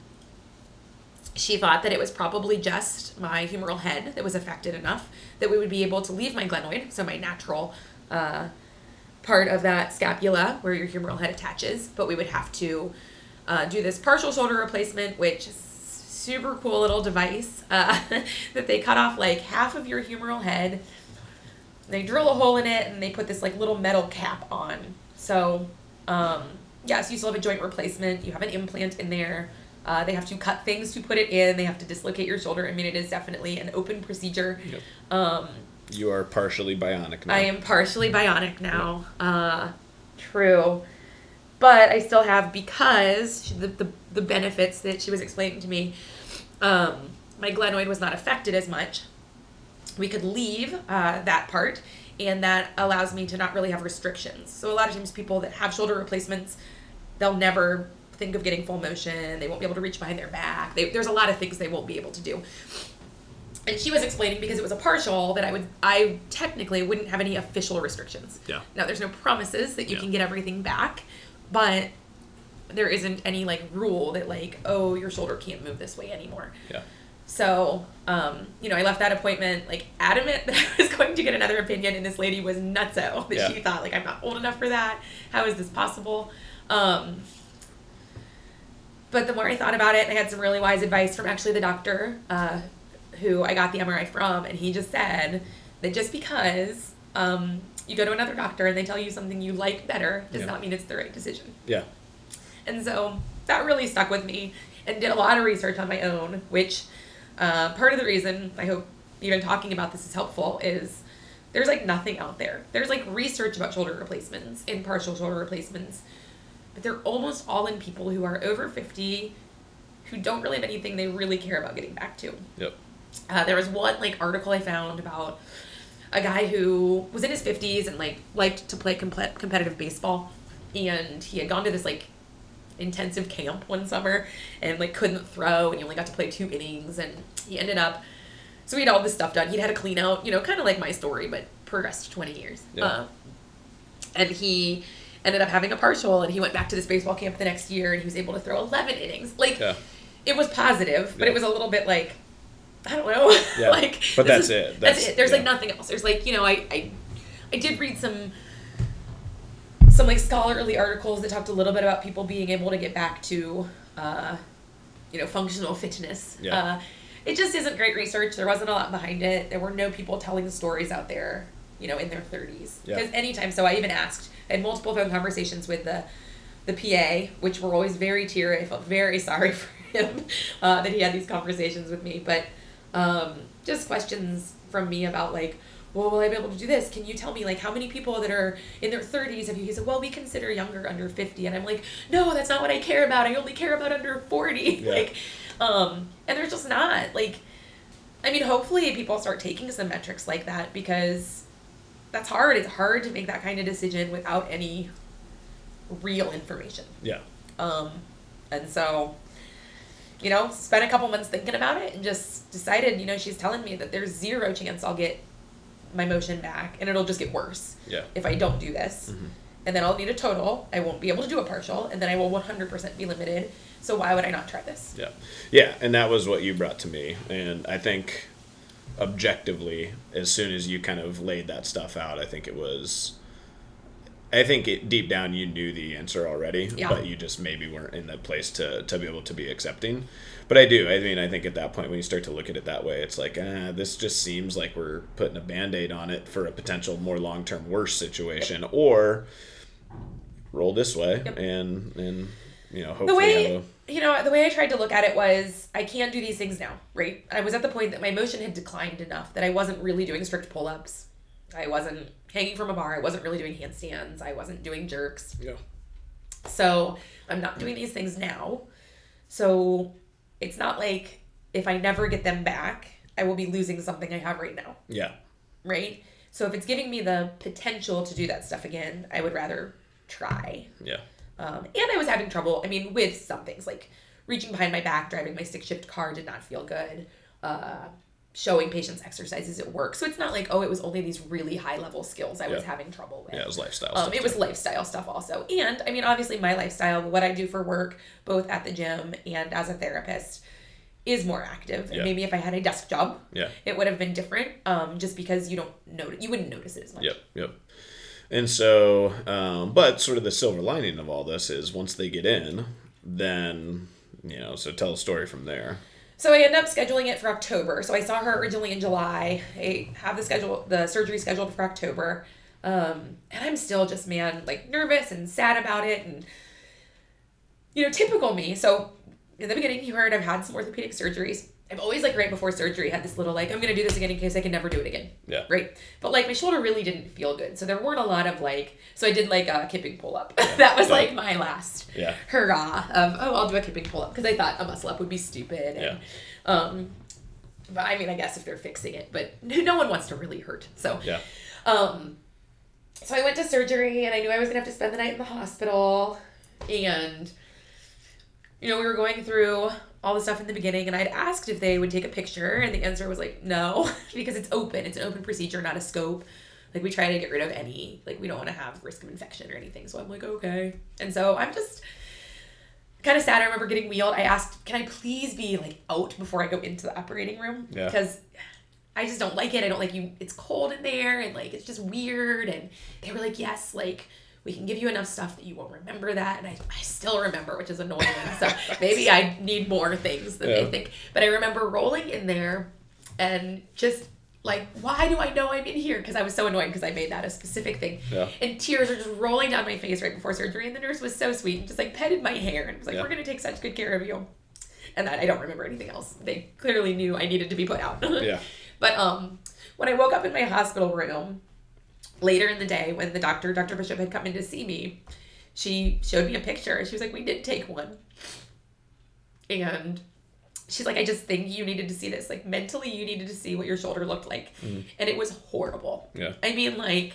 she thought that it was probably just my humeral head that was affected enough that we would be able to leave my glenoid, so my natural uh, part of that scapula where your humeral head attaches, but we would have to uh, do this partial shoulder replacement, which is super cool little device uh, that they cut off like half of your humeral head. They drill a hole in it and they put this like little metal cap on. So, um, yes, you still have a joint replacement. You have an implant in there. Uh, they have to cut things to put it in. They have to dislocate your shoulder. I mean, it is definitely an open procedure. Yep. Um, You are partially bionic now. I am partially bionic now. Uh, true. But I still have because she, the, the the benefits that she was explaining to me. Um, my glenoid was not affected as much. We could leave uh, that part, and that allows me to not really have restrictions. So a lot of times, people that have shoulder replacements, they'll never think of getting full motion. They won't be able to reach behind their back. They, there's a lot of things they won't be able to do and she was explaining because it was a partial that I would I technically wouldn't have any official restrictions. Yeah. Now there's no promises that you Yeah. can get everything back, but there isn't any like rule that like oh your shoulder can't move this way anymore. Yeah. So, um, you know, I left that appointment like adamant that I was going to get another opinion, and this lady was nutso that Yeah. she thought like I'm not old enough for that. How is this possible? Um, but the more I thought about it, I had some really wise advice from actually the doctor uh, who I got the MRI from, and he just said that just because um, you go to another doctor and they tell you something you like better does Yeah. not mean it's the right decision. Yeah. And so that really stuck with me and did a lot of research on my own, which uh, part of the reason I hope even talking about this is helpful is there's like nothing out there. There's like research about shoulder replacements and partial shoulder replacements, but they're almost all in people who are over 50 who don't really have anything they really care about getting back to. Yep. Uh, there was one like article I found about a guy who was in his 50s and like liked to play comp- competitive baseball and he had gone to this like intensive camp one summer and like couldn't throw and he only got to play two innings and he ended up so he had all this stuff done he'd had a clean out you know kind of like my story but progressed 20 years Yeah. uh, and he ended up having a partial and he went back to this baseball camp the next year and he was able to throw 11 innings like Yeah. it was positive but Yeah. it was a little bit like i don't know Yeah. like But that's is- it. that's, That's- it there's like nothing else there's like you know i i, I did read some some like scholarly articles that talked a little bit about people being able to get back to uh you know functional fitness Yeah. uh it just isn't great research there wasn't a lot behind it there were no people telling the stories out there you know in their 30s Yeah. because anytime so i even asked had multiple phone conversations with the the PA, which were always very teary. I felt very sorry for him uh, that he had these conversations with me. But um, just questions from me about like, well, will I be able to do this? Can you tell me like how many people that are in their 30s have you? He said, well, we consider younger under 50, and I'm like, no, that's not what I care about. I only care about under 40. Yeah. like, um, and there's just not like, I mean, hopefully people start taking some metrics like that because that's hard. It's hard to make that kind of decision without any real information. Yeah. Um, and so, you know, spent a couple months thinking about it and just decided, you know, she's telling me that there's zero chance I'll get my motion back and it'll just get worse Yeah. if I don't do this. And then I'll need a total. I won't be able to do a partial, and then I will 100% be limited. So why would I not try this? Yeah. Yeah, and that was what you brought to me. And I think objectively, as soon as you kind of laid that stuff out, I think it was I think it deep down you knew the answer already, Yeah. but you just maybe weren't in the place to, to be able to be accepting. But I do. I mean, I think at that point when you start to look at it that way, it's like, ah, this just seems like we're putting a band aid on it for a potential more long term worse situation, or roll this way Yep. and and you know the hopefully way have a you know the way i tried to look at it was i can't do these things now right? I was at the point that my motion had declined enough that i wasn't really doing strict pull-ups. I wasn't hanging from a bar. I wasn't really doing handstands. I wasn't doing jerks. Yeah. So i'm not doing these things now. So it's not like if i never get them back i will be losing something i have right now. Yeah. Right? So if it's giving me the potential to do that stuff again i would rather try. Yeah um, and I was having trouble, I mean, with some things like reaching behind my back, driving my stick shift car did not feel good. Uh, showing patients exercises at work. So it's not like, oh, it was only these really high level skills I was having trouble with. yeah it was lifestyle Um, stuff it was too. lifestyle stuff also. And I mean, obviously, my lifestyle, what I do for work, both at the gym and as a therapist, is more active. And Yeah. maybe if I had a desk job, yeah it would have been different. Um, just because you don't notice, you wouldn't notice it as much. Yep, yep. And so, um, but sort of the silver lining of all this is once they get in, then you know. So tell a story from there. So I end up scheduling it for October. So I saw her originally in July. I have the schedule, the surgery scheduled for October, um, and I'm still just man like nervous and sad about it, and you know, typical me. So in the beginning, you heard I've had some orthopedic surgeries. I've always like right before surgery had this little like I'm gonna do this again in case I can never do it again. Yeah. Right. But like my shoulder really didn't feel good, so there weren't a lot of like. So I did like a kipping pull up. that was Yeah. like my last Yeah. hurrah of oh I'll do a kipping pull up because I thought a muscle up would be stupid. And, Um, but I mean I guess if they're fixing it, but no one wants to really hurt. So Yeah. um, so I went to surgery and I knew I was gonna have to spend the night in the hospital, and you know we were going through all the stuff in the beginning, and I'd asked if they would take a picture, and the answer was like no because it's open. It's an open procedure, not a scope. Like we try to get rid of any like we don't want to have risk of infection or anything. So I'm like okay, and so I'm just kind of sad. I remember getting wheeled. I asked, "Can I please be like out before I go into the operating room?" Yeah. Because I just don't like it. I don't like you. It's cold in there, and like it's just weird. And they were like, "Yes, like." We can give you enough stuff that you won't remember that, and I, I still remember, which is annoying. So maybe I need more things than Yeah. they think. But I remember rolling in there, and just like, why do I know I'm in here? Because I was so annoyed because I made that a specific thing. Yeah. And tears are just rolling down my face right before surgery. And the nurse was so sweet and just like petted my hair and was like, Yeah. We're going to take such good care of you. And that I don't remember anything else. They clearly knew I needed to be put out. Yeah. But um, when I woke up in my hospital room later in the day, when the doctor, Dr. Bishop, had come in to see me, she showed me a picture. She was like, We did take one. And she's like, I just think you needed to see this. Like, mentally, you needed to see what your shoulder looked like. And it was horrible. Yeah. I mean, like,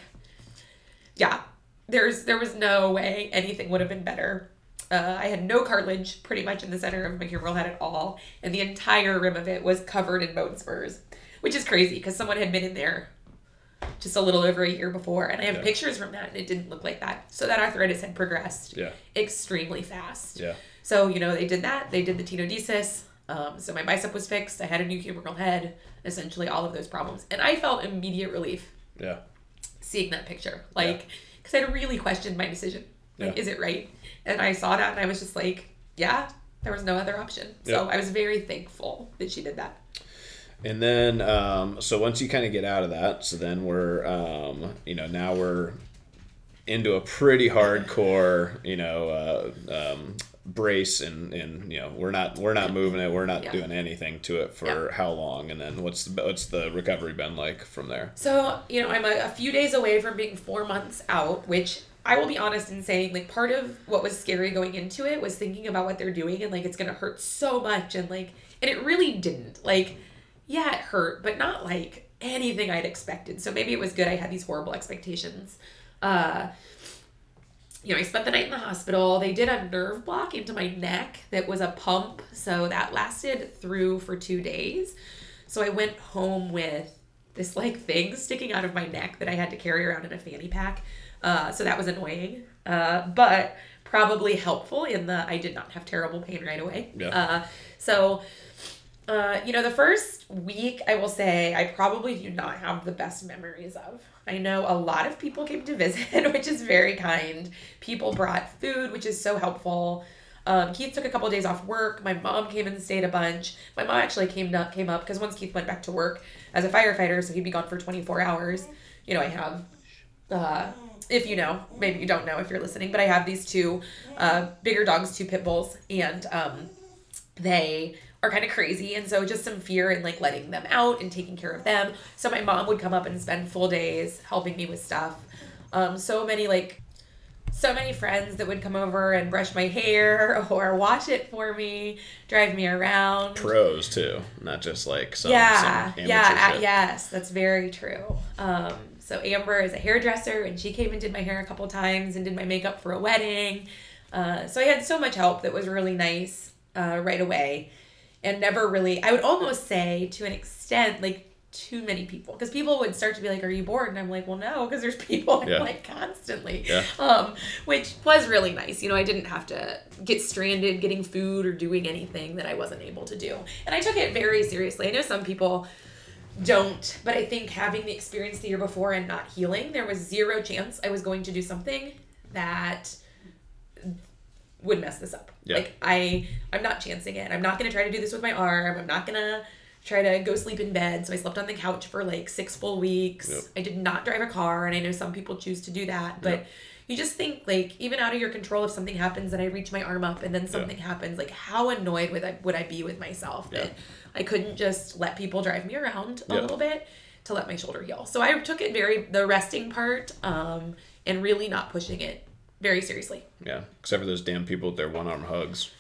yeah, there's there was no way anything would have been better. Uh, I had no cartilage pretty much in the center of my humeral head at all, and the entire rim of it was covered in bone spurs, which is crazy because someone had been in there just a little over a year before, and I have Yeah. pictures from that, and it didn't look like that. So that arthritis had progressed Yeah. extremely fast. Yeah. So, you know, they did that. They did the tenodesis. Um, so my bicep was fixed. I had a new humeral head, essentially all of those problems. And I felt immediate relief Yeah. seeing that picture. Like, because I'd really questioned my decision. Like, Yeah. is it right? And I saw that and I was just like, yeah, there was no other option. So Yeah. I was very thankful that she did that. And then, um, so once you kind of get out of that, so then we're, um, you know, now we're into a pretty hardcore, you know, uh, um, brace, and and you know, we're not we're not moving it, we're not Yeah. doing anything to it for how long, and then what's the, what's the recovery been like from there? So, you know, I'm a, a few days away from being four months out, which I will be honest in saying, like, part of what was scary going into it was thinking about what they're doing and, like, it's going to hurt so much. And, like, and it really didn't. Like, yeah, it hurt, but not like anything I'd expected. So maybe it was good I had these horrible expectations. Uh, you know, I spent the night in the hospital. They did a nerve block into my neck that was a pump. So that lasted through for two days. So I went home with this like thing sticking out of my neck that I had to carry around in a fanny pack. Uh, so that was annoying, uh, but probably helpful in the I did not have terrible pain right away. Yeah. Uh, so, uh, you know, the first week, I will say, I probably do not have the best memories of. I know a lot of people came to visit, which is very kind. People brought food, which is so helpful. Um, Keith took a couple of days off work. My mom came and stayed a bunch. My mom actually came up came up because once Keith went back to work as a firefighter, so he'd be gone for 24 hours. You know, I have, uh, if you know, maybe you don't know if you're listening, but I have these two uh, bigger dogs, two pit bulls, and um, they are kind of crazy and so just some fear in like letting them out and taking care of them. So my mom would come up and spend full days helping me with stuff. Um, so many like so many friends that would come over and brush my hair or wash it for me drive me around. Pros too, not just like some. yeah some yeah yes that's very true. Um, so amber is a hairdresser and she came and did my hair a couple times and did my makeup for a wedding. Uh, so i had so much help that was really nice uh, right away and never really i would almost say to an extent like too many people. Because people would start to be like are you bored? And i'm like well no because there's people Yeah. like constantly. Yeah. um, which was really nice. You know i didn't have to get stranded getting food or doing anything that i wasn't able to do. And i took it very seriously. I know some people don't but i think having the experience the year before and not healing there was zero chance i was going to do something that would mess this up Yeah. like i i'm not chancing it i'm not to try to do this with my arm i'm not to try to go sleep in bed so i slept on the couch for like six full weeks Yep. i did not drive a car and i know some people choose to do that but Yep. you just think like even out of your control if something happens and i reach my arm up and then something happens like how annoyed would i would i be with myself Yeah. that i couldn't just let people drive me around a Yeah. little bit to let my shoulder heal so i took it very the resting part um and really not pushing it very seriously Yeah, except for those damn people with their one arm hugs.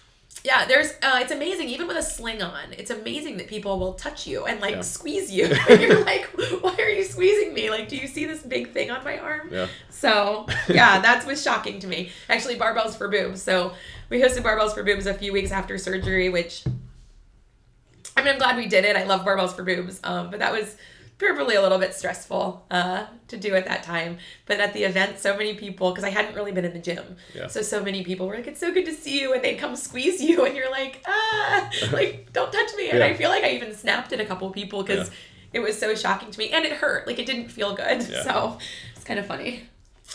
yeah, there's uh, it's amazing even with a sling on. It's amazing that people will touch you and like Yeah. squeeze you. and you're like, why are you squeezing me? Like, do you see this big thing on my arm? Yeah. So yeah, that was shocking to me. Actually, barbells for boobs. So we hosted barbells for boobs a few weeks after surgery, which I mean, I'm glad we did it. I love barbells for boobs. Um, but that was probably a little bit stressful uh, to do at that time. But at the event, so many people, because I hadn't really been in the gym, Yeah. so so many people were like, "It's so good to see you," and they'd come squeeze you, and you're like, "Ah, like don't touch me." And Yeah. I feel like I even snapped at a couple people because Yeah. it was so shocking to me, and it hurt. Like it didn't feel good. Yeah. So it's kind of funny.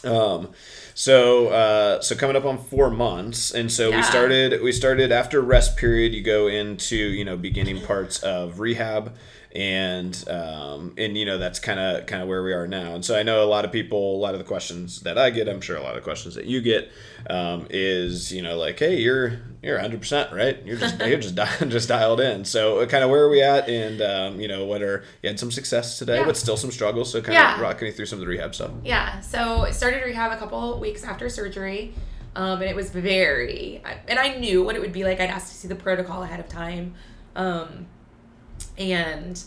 Um, so uh, so coming up on four months, and so we started we started after rest period. You go into you know beginning parts of rehab, and um, and you know that's kind of kind of where we are now. And so I know a lot of people, a lot of the questions that I get, I'm sure a lot of the questions that you get, um, is you know like hey you're you're 100 percent right, you're just you're just di- just dialed in. So kind of where are we at, and um, you know what are you had some success today, Yeah. but still some struggles. So kind Yeah. of rocking me through some of the rehab stuff. Yeah, so I started rehab a couple weeks after surgery, um, and it was very, and I knew what it would be like. I'd asked to see the protocol ahead of time, um, and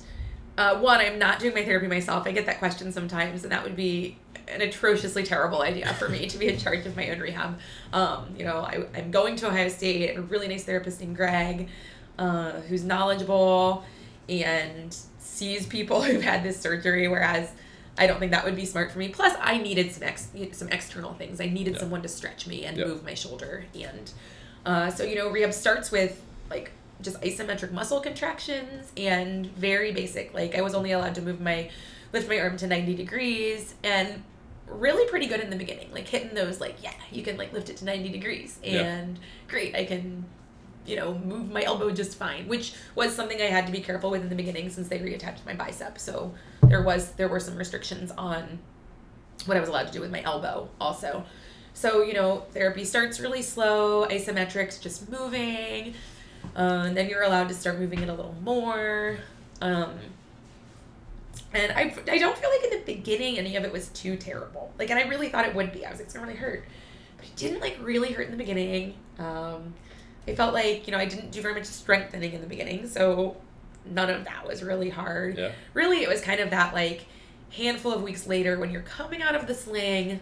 uh, one, I'm not doing my therapy myself. I get that question sometimes, and that would be an atrociously terrible idea for me to be in charge of my own rehab. Um, you know, I, I'm going to Ohio State. I have a really nice therapist named Greg, uh, who's knowledgeable and sees people who've had this surgery, whereas I don't think that would be smart for me. Plus, I needed some ex- some external things. I needed Yeah. someone to stretch me and Yeah. move my shoulder, and uh, so you know, rehab starts with like just isometric muscle contractions and very basic. Like I was only allowed to move my lift my arm to 90 degrees and really pretty good in the beginning. Like hitting those like yeah, you can like lift it to 90 degrees Yeah. and great. I can you know, move my elbow just fine, which was something I had to be careful with in the beginning since they reattached my bicep. So there was there were some restrictions on what I was allowed to do with my elbow also. So, you know, therapy starts really slow, isometrics just moving, uh, and then you're allowed to start moving it a little more. Um, and I, I don't feel like in the beginning any of it was too terrible. Like, and I really thought it would be. I was like, it's gonna really hurt. But it didn't like really hurt in the beginning. Um, I felt like, you know, I didn't do very much strengthening in the beginning. So none of that was really hard Yeah. really it was kind of that like handful of weeks later when you're coming out of the sling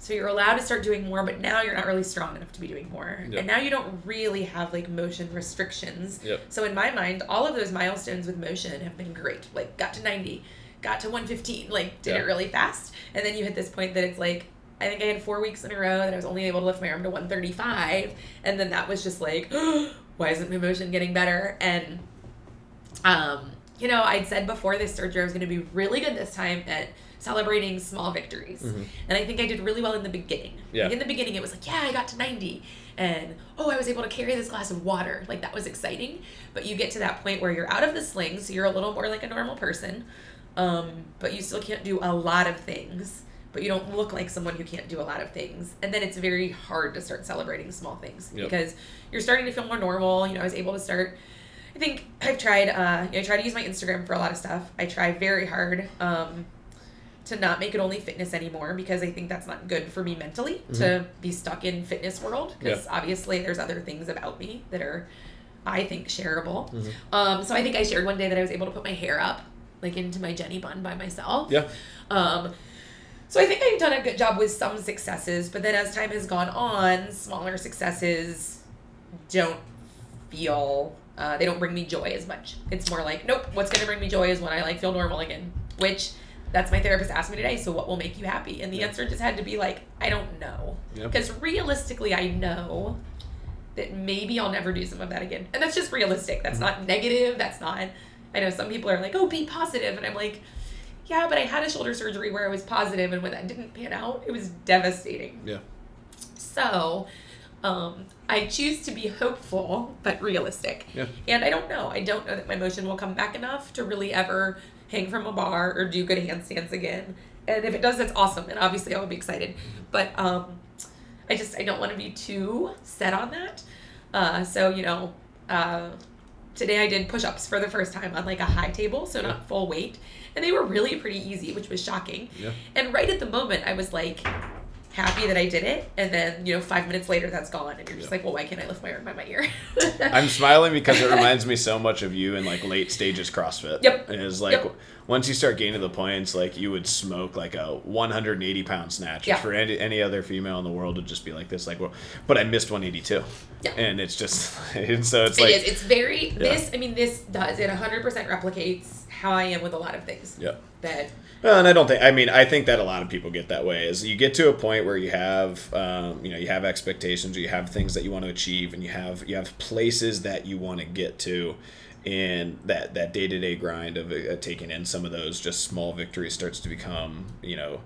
so you're allowed to start doing more but now you're not really strong enough to be doing more Yep. and now you don't really have like motion restrictions Yep. so in my mind all of those milestones with motion have been great like got to 90 got to 115, like did it really fast. And then you hit this point that it's like, I think I had four weeks in a row that I was only able to lift my arm to 135. And then that was just like, why isn't my motion getting better? And, um, you know, I'd said before this surgery I was going to be really good this time at celebrating small victories. And I think I did really well in the beginning. Mm-hmm. Yeah. Like in the beginning, it was like, yeah, I got to 90. And, oh, I was able to carry this glass of water. Like, that was exciting. But you get to that point where you're out of the sling, so you're a little more like a normal person. Um, but you still can't do a lot of things. But you don't look like someone who can't do a lot of things. And then it's very hard to start celebrating small things Yep. because you're starting to feel more normal. You know, I was able to start. I think I've tried. Uh, you know, I try to use my Instagram for a lot of stuff. I try very hard um, to not make it only fitness anymore because I think that's not good for me mentally to be stuck in fitness world because obviously there's other things about me that are I think shareable. Um, so I think I shared one day that I was able to put my hair up like into my Jenny bun by myself. Yeah. Um, so I think I've done a good job with some successes, but then as time has gone on, smaller successes don't feel uh, they don't bring me joy as much. It's more like, nope, what's gonna bring me joy is when I like feel normal again. Which that's my therapist asked me today. So what will make you happy? And the Yeah. answer just had to be like, I don't know, Yeah. because realistically, I know that maybe I'll never do some of that again. And that's just realistic. That's not negative. That's not. I know some people are like, oh, be positive. positive, and I'm like, yeah, but I had a shoulder surgery where I was positive, and when that didn't pan out, it was devastating. Yeah. So, um, I choose to be hopeful but realistic. Yeah. And I don't know. I don't know that my motion will come back enough to really ever hang from a bar or do good handstands again. And if it does, that's awesome. And obviously, I will be excited. But um, I just I don't want to be too set on that. Uh, so you know, uh, today I did push-ups for the first time on like a high table, so not full weight, and they were really pretty easy, which was shocking. Yeah. And right at the moment, I was like happy that I did it, and then you know five minutes later, that's gone, and you're just Yeah. like, well, why can't I lift my arm by my ear? I'm smiling because it reminds me so much of you in like late stages CrossFit. Yep. Is like Yep. once you start gaining the points, like you would smoke like a 180 pound snatch. Yeah. For any, any other female in the world would just be like this, like, well, but I missed 182. Yeah. And it's just, and so it's It like, is. It's very this. I mean, this does it. 100% replicates how I am with a lot of things. yeah. That Well, and I don't think. I mean, I think that a lot of people get that way. Is you get to a point where you have, um, you know, you have expectations, you have things that you want to achieve, and you have you have places that you want to get to, and that that day to day grind of uh, taking in some of those just small victories starts to become, you know,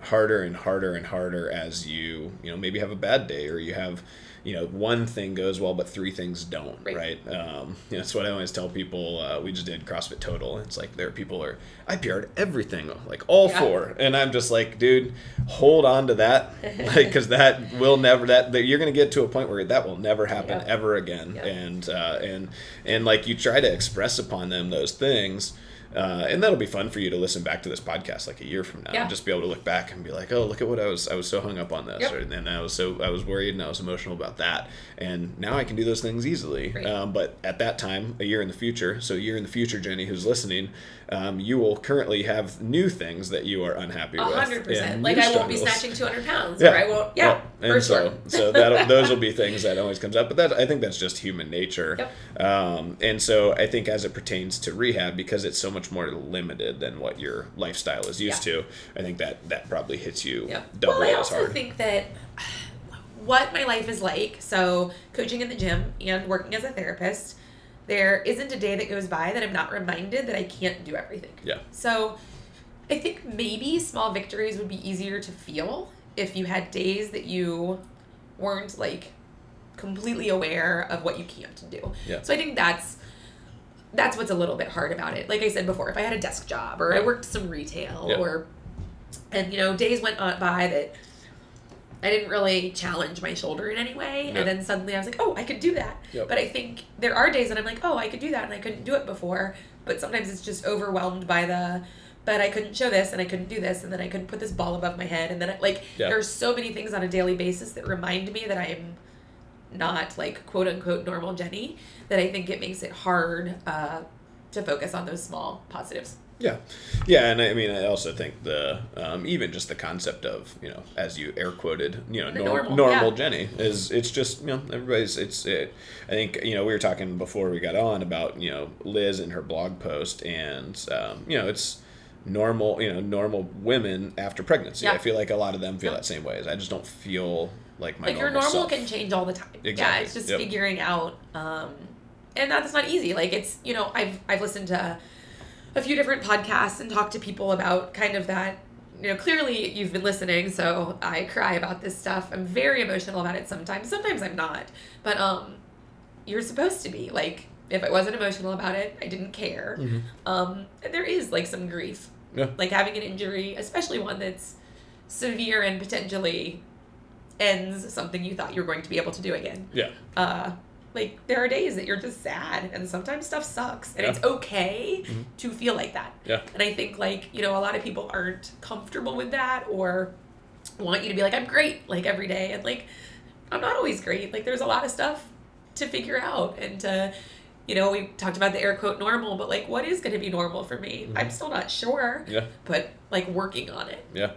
harder and harder and harder as you you know maybe have a bad day or you have you know one thing goes well but three things don't right, Right. Um, you know, that's what i always tell people uh, we just did crossfit total it's like there are people who are i PR'd everything like all Yeah. four and i'm just like dude hold on to that like because that will never that, that you're gonna get to a point where that will never happen Yeah. ever again Yeah. and uh, and and like you try to express upon them those things uh, and that'll be fun for you to listen back to this podcast like a year from now Yeah. and just be able to look back and be like oh look at what i was i was so hung up on this Yep. or, and i was so i was worried and i was emotional about that and now i can do those things easily Right. um, but at that time a year in the future so a year in the future jenny who's listening um, you will currently have new things that you are unhappy a with hundred percent. Like I won't be snatching 200 pounds, Yeah. or I won't. Yeah, Well, and so, so that those will be things that always comes up. But that I think that's just human nature. Yep. Um, and so I think as it pertains to rehab, because it's so much more limited than what your lifestyle is used Yeah. to, I think that that probably hits you Yeah. double well, I also hard. think that what my life is like, so coaching in the gym and working as a therapist, there isn't a day that goes by that I'm not reminded that I can't do everything. yeah. So I think maybe small victories would be easier to feel if you had days that you weren't like completely aware of what you can't do. Yeah. So I think that's that's what's a little bit hard about it. Like I said before, if I had a desk job or I worked some retail Yeah. or and you know, days went on by that I didn't really challenge my shoulder in any way. Yeah. And then suddenly I was like, oh, I could do that. Yep. But I think there are days that I'm like, oh, I could do that and I couldn't do it before. But sometimes it's just overwhelmed by the, but I couldn't show this and I couldn't do this and then I couldn't put this ball above my head. And then, I, like, Yeah. there's so many things on a daily basis that remind me that I'm not like quote unquote normal Jenny that I think it makes it hard uh, to focus on those small positives. Yeah, yeah, and I mean, I also think the um, even just the concept of you know, as you air quoted, you know, normal, normal yeah. Jenny is it's just you know everybody's it's it. I think you know we were talking before we got on about you know Liz and her blog post, and um, you know it's normal, you know, normal women after pregnancy. Yeah. I feel like a lot of them feel Yeah. that same way. I just don't feel like my like your normal normal self. can change all the time. Yeah, it's just Yep. figuring out, um, and that's not easy. Like it's you know I've I've listened to a few different podcasts and talked to people about kind of that. You know, clearly you've been listening, so I cry about this stuff. I'm very emotional about it sometimes. Sometimes I'm not, but um, you're supposed to be. Like if I wasn't emotional about it, I didn't care. Mhm. Um, there is like some grief, Yeah. like having an injury, especially one that's severe and potentially ends something you thought you were going to be able to do again. Yeah. Uh, like there are days that you're just sad, and sometimes stuff sucks, and Yeah. it's okay Mhm. to feel like that. Yeah. And I think like you know a lot of people aren't comfortable with that or want you to be like I'm great like every day, and like I'm not always great. Like there's a lot of stuff to figure out and to you know we talked about the air quote normal but like what is going to be normal for me i'm still not sure Yeah. but like working on it Yeah.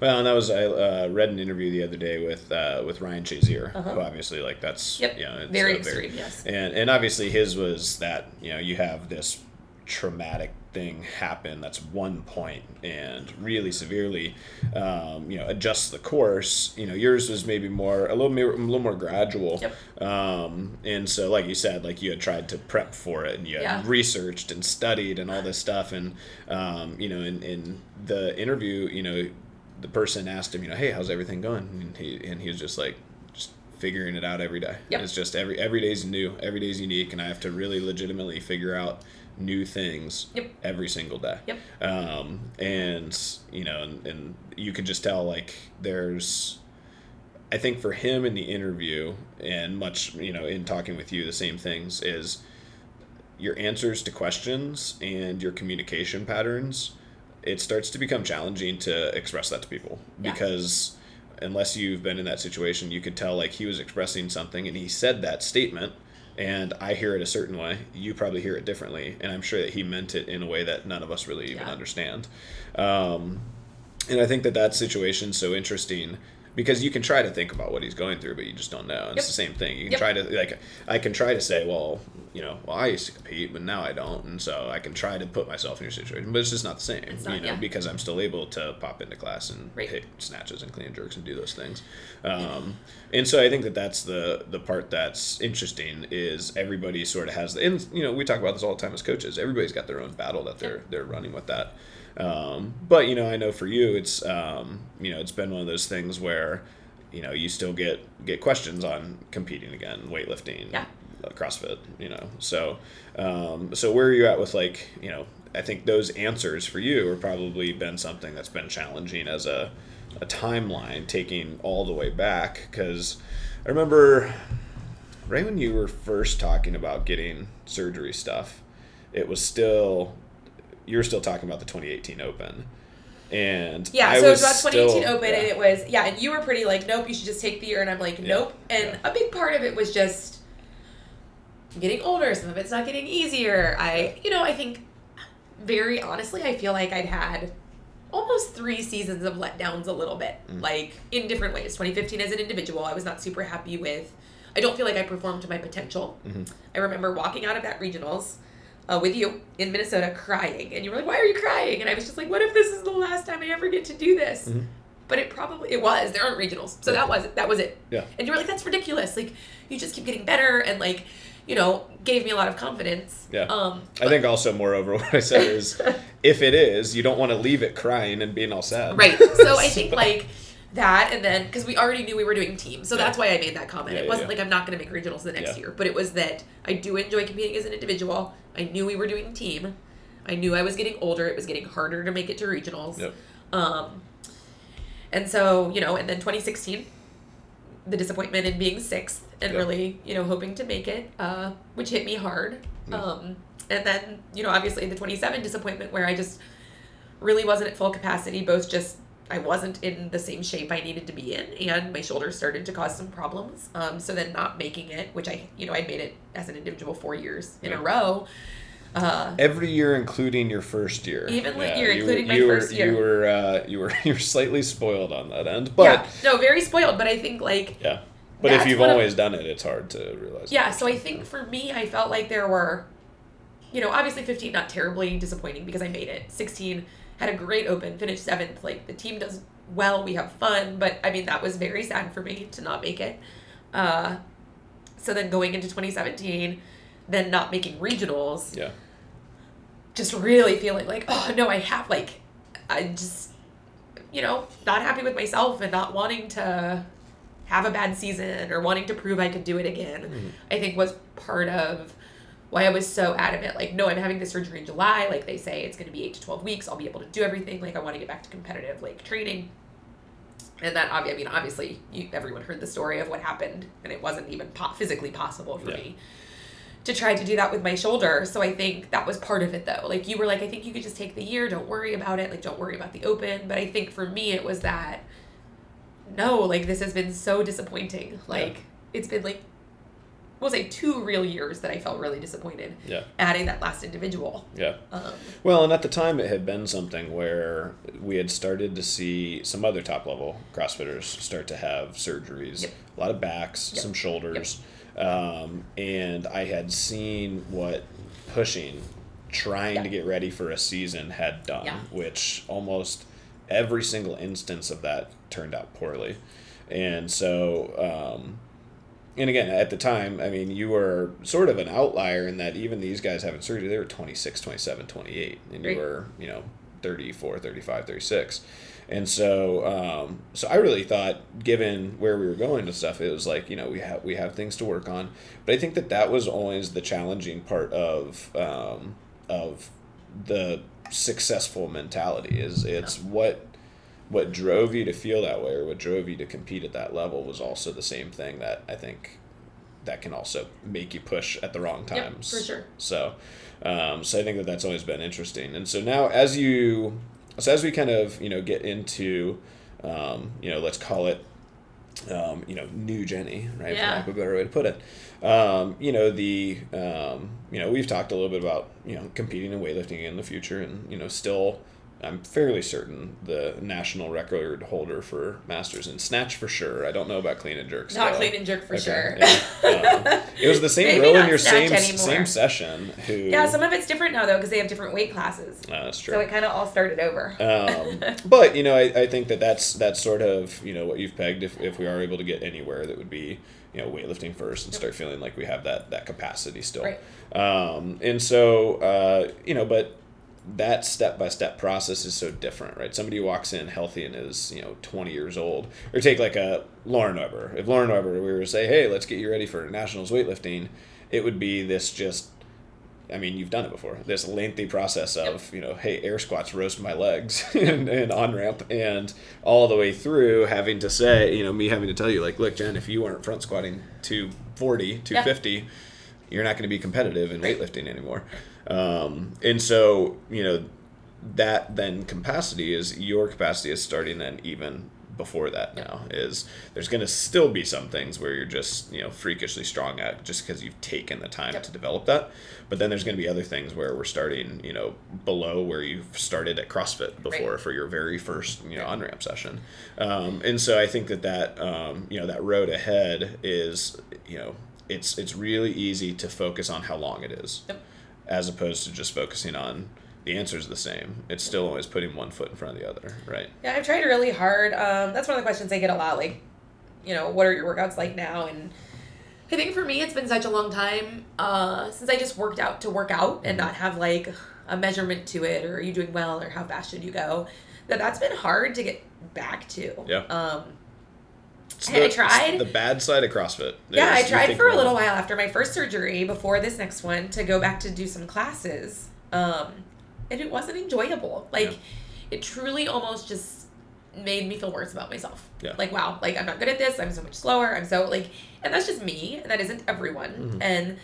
Well, and that was I uh, read an interview the other day with uh, with Ryan Shazier, Uh-huh. who obviously like that's Yep. you know, it's, very extreme yes and and obviously his was that you know you have this traumatic thing happen that's one point and really severely um, you know adjusts the course you know yours was maybe more a little more a little more gradual Yep. um, and so like you said like you had tried to prep for it and you had Yeah. researched and studied and all this stuff and um, you know in, in the interview you know the person asked him you know hey how's everything going and he and he was just like just figuring it out every day Yep. it's just every every day's new every day's unique and i have to really legitimately figure out new things Yep. every single day Yep. um, and you know and, and you can just tell like there's i think for him in the interview and much you know in talking with you the same things is your answers to questions and your communication patterns it starts to become challenging to express that to people Yeah. because unless you've been in that situation you could tell like he was expressing something and he said that statement and I hear it a certain way you probably hear it differently and I'm sure that he meant it in a way that none of us really even Yeah. understand um, and I think that that situation's so interesting because you can try to think about what he's going through, but you just don't know. And It's the same thing. You can Yep. try to like I can try to say, well, you know, well I used to compete, but now I don't, and so I can try to put myself in your situation, but it's just not the same. Not, you know, yeah. because I'm still able to pop into class and Right. hit snatches and clean jerks and do those things. Um, and so I think that that's the the part that's interesting is everybody sort of has the and you know we talk about this all the time as coaches. Everybody's got their own battle that they're they're running with that. Um, but you know, I know for you, it's um, you know, it's been one of those things where, you know, you still get get questions on competing again, weightlifting, Yeah. CrossFit, you know. So, um, so where are you at with like, you know, I think those answers for you have probably been something that's been challenging as a a timeline, taking all the way back because I remember right when you were first talking about getting surgery stuff, it was still you were still talking about the 2018 Open, and Yeah, I so it was about still- 2018 Open, yeah. and it was yeah, and you were pretty like, nope, you should just take the year, and I'm like, Yeah, nope, and yeah. a big part of it was just getting older. Some of it's not getting easier. I, you know, I think very honestly, I feel like I'd had almost three seasons of letdowns a little bit, Mm. like in different ways. 2015 as an individual, I was not super happy with. I don't feel like I performed to my potential. Mhm. I remember walking out of that regionals uh, with you in Minnesota crying, and you were like, "Why are you crying?" And I was just like, "What if this is the last time I ever get to do this?" Mhm. But it probably it was. There aren't regionals, so that was that was it. Yeah. And you were like, "That's ridiculous! Like, you just keep getting better," and like, you know, gave me a lot of confidence. Yeah. Um, I think also moreover what I said is if it is, you don't want to leave it crying and being all sad. Right. So I think like that, and then because we already knew we were doing teams, so Yeah. that's why I made that comment. Yeah, it wasn't yeah. like I'm not going to make regionals the next year, but it was that I do enjoy competing as an individual. I knew we were doing team. I knew I was getting older. It was getting harder to make it to regionals. Yep. Um, and so you know, and then 2016, the disappointment in being sixth and Yeah. really you know hoping to make it, uh, which hit me hard. Yeah. Um, and then you know obviously the 27 disappointment where I just really wasn't at full capacity. Both just I wasn't in the same shape I needed to be in, and my shoulders started to cause some problems. Um, so then not making it, which I you know I made it as an individual four years in Yeah. a row. Uh, Every year, including your first year. Even with year, you including were, my you first were, year. You were, uh, you were, you were slightly spoiled on that end, but yeah, no, very spoiled. But I think like yeah. But if you've always done it, it's hard to realize. Yeah, so I think for me, I felt like there were, you know, obviously 15 not terribly disappointing because I made it. 16 had a great open, finished seventh. Like the team does well, we have fun, but I mean that was very sad for me to not make it. Uh, so then going into 2017, then not making regionals. Yeah. Just really feeling like, oh no, I have like, I just, you know, not happy with myself and not wanting to have a bad season or wanting to prove I could do it again. Mm-hmm. I think was part of why I was so adamant. Like, no, I'm having this surgery in July. Like they say, it's going to be eight to twelve weeks. I'll be able to do everything. Like I want to get back to competitive like training. And that, obvi- I mean, obviously, you, everyone heard the story of what happened, and it wasn't even po- physically possible for Yeah. me to try to do that with my shoulder. So I think that was part of it, though. Like you were like, I think you could just take the year. Don't worry about it. Like don't worry about the open. But I think for me, it was that. No, like this has been so disappointing. Like it's been like, we'll say two real years that I felt really disappointed. Yeah. Adding that last individual. Yeah. Um, Well, and at the time, it had been something where we had started to see some other top level CrossFitters start to have surgeries, Yep. a lot of backs, Yep. some shoulders, um, and I had seen what pushing, trying to get ready for a season had done, Yeah. which almost every single instance of that turned out poorly, and so. Um, and again, at the time, I mean, you were sort of an outlier in that even these guys having surgery, they were 26, 27, 28, and you Right. were, you know, 34, 35, 36. And so, um, so I really thought, given where we were going and stuff, it was like, you know, we have, we have things to work on. But I think that that was always the challenging part of, um, of the successful mentality is it's what, what drove you to feel that way or what drove you to compete at that level was also the same thing that I think that can also make you push at the wrong Yep, times. for sure. So, um, so I think that that's always been interesting. And so now as you, so as we kind of, you know, get into, um, you know, let's call it, um, you know, new Jenny, right? For Yeah. lack of a better way to put it. Um, you know, the, um, you know, we've talked a little bit about, you know, competing in weightlifting in the future and, you know, still, I'm fairly certain the national record holder for masters in snatch for sure. I don't know about clean and jerk. not clean and jerk for Okay, sure. yeah. Um, it was the same girl in your same anymore. same session who. yeah, some of it's different now though because they have different weight classes. Uh, that's true. So it kind of all started over. um, but you know, I, I think that that's that's sort of you know what you've pegged. If, if we are able to get anywhere, that would be you know weightlifting first and start feeling like we have that that capacity still. Right. Um, and so uh, you know, but that step by step process is so different, right? Somebody walks in healthy and is you know twenty years old, or take like a Lauren Weber. If Lauren Weber we were to say, hey, let's get you ready for nationals weightlifting, it would be this just I mean, you've done it before. This lengthy process of, you know, hey, air squats roast my legs and, and on ramp, and all the way through having to say, you know, me having to tell you, like, look, Jen, if you weren't front squatting 240, 250, you're not going to be competitive in weightlifting anymore. Um, and so, you know, that then capacity is your capacity is starting then even before that now is there's going to still be some things where you're just you know freakishly strong at just because you've taken the time Yep. to develop that but then there's going to be other things where we're starting you know below where you've started at crossfit before Right. for your very first you know on ramp session um, and so i think that that um, you know that road ahead is you know it's it's really easy to focus on how long it is Yep. As opposed to just focusing on the answer is the same. It's still always putting one foot in front of the other, right? Yeah, I've tried really hard. Um, that's one of the questions I get a lot. Like, you know, what are your workouts like now? And I think for me, it's been such a long time uh, since I just worked out to work out and not have like a measurement to it, or are you doing well, or how fast should you go? That that's been hard to get back to. Yeah. Um, It's I- I the, it's tried. the bad side of CrossFit. yeah, I tried for a little while after my first surgery before this next one to go back to do some classes. Um, and it wasn't enjoyable. Like, Yeah. it truly almost just made me feel worse about myself. Yeah. Like, wow, like I'm not good at this. I'm so much slower. I'm so like, and that's just me. And that isn't everyone. Mm-hmm. And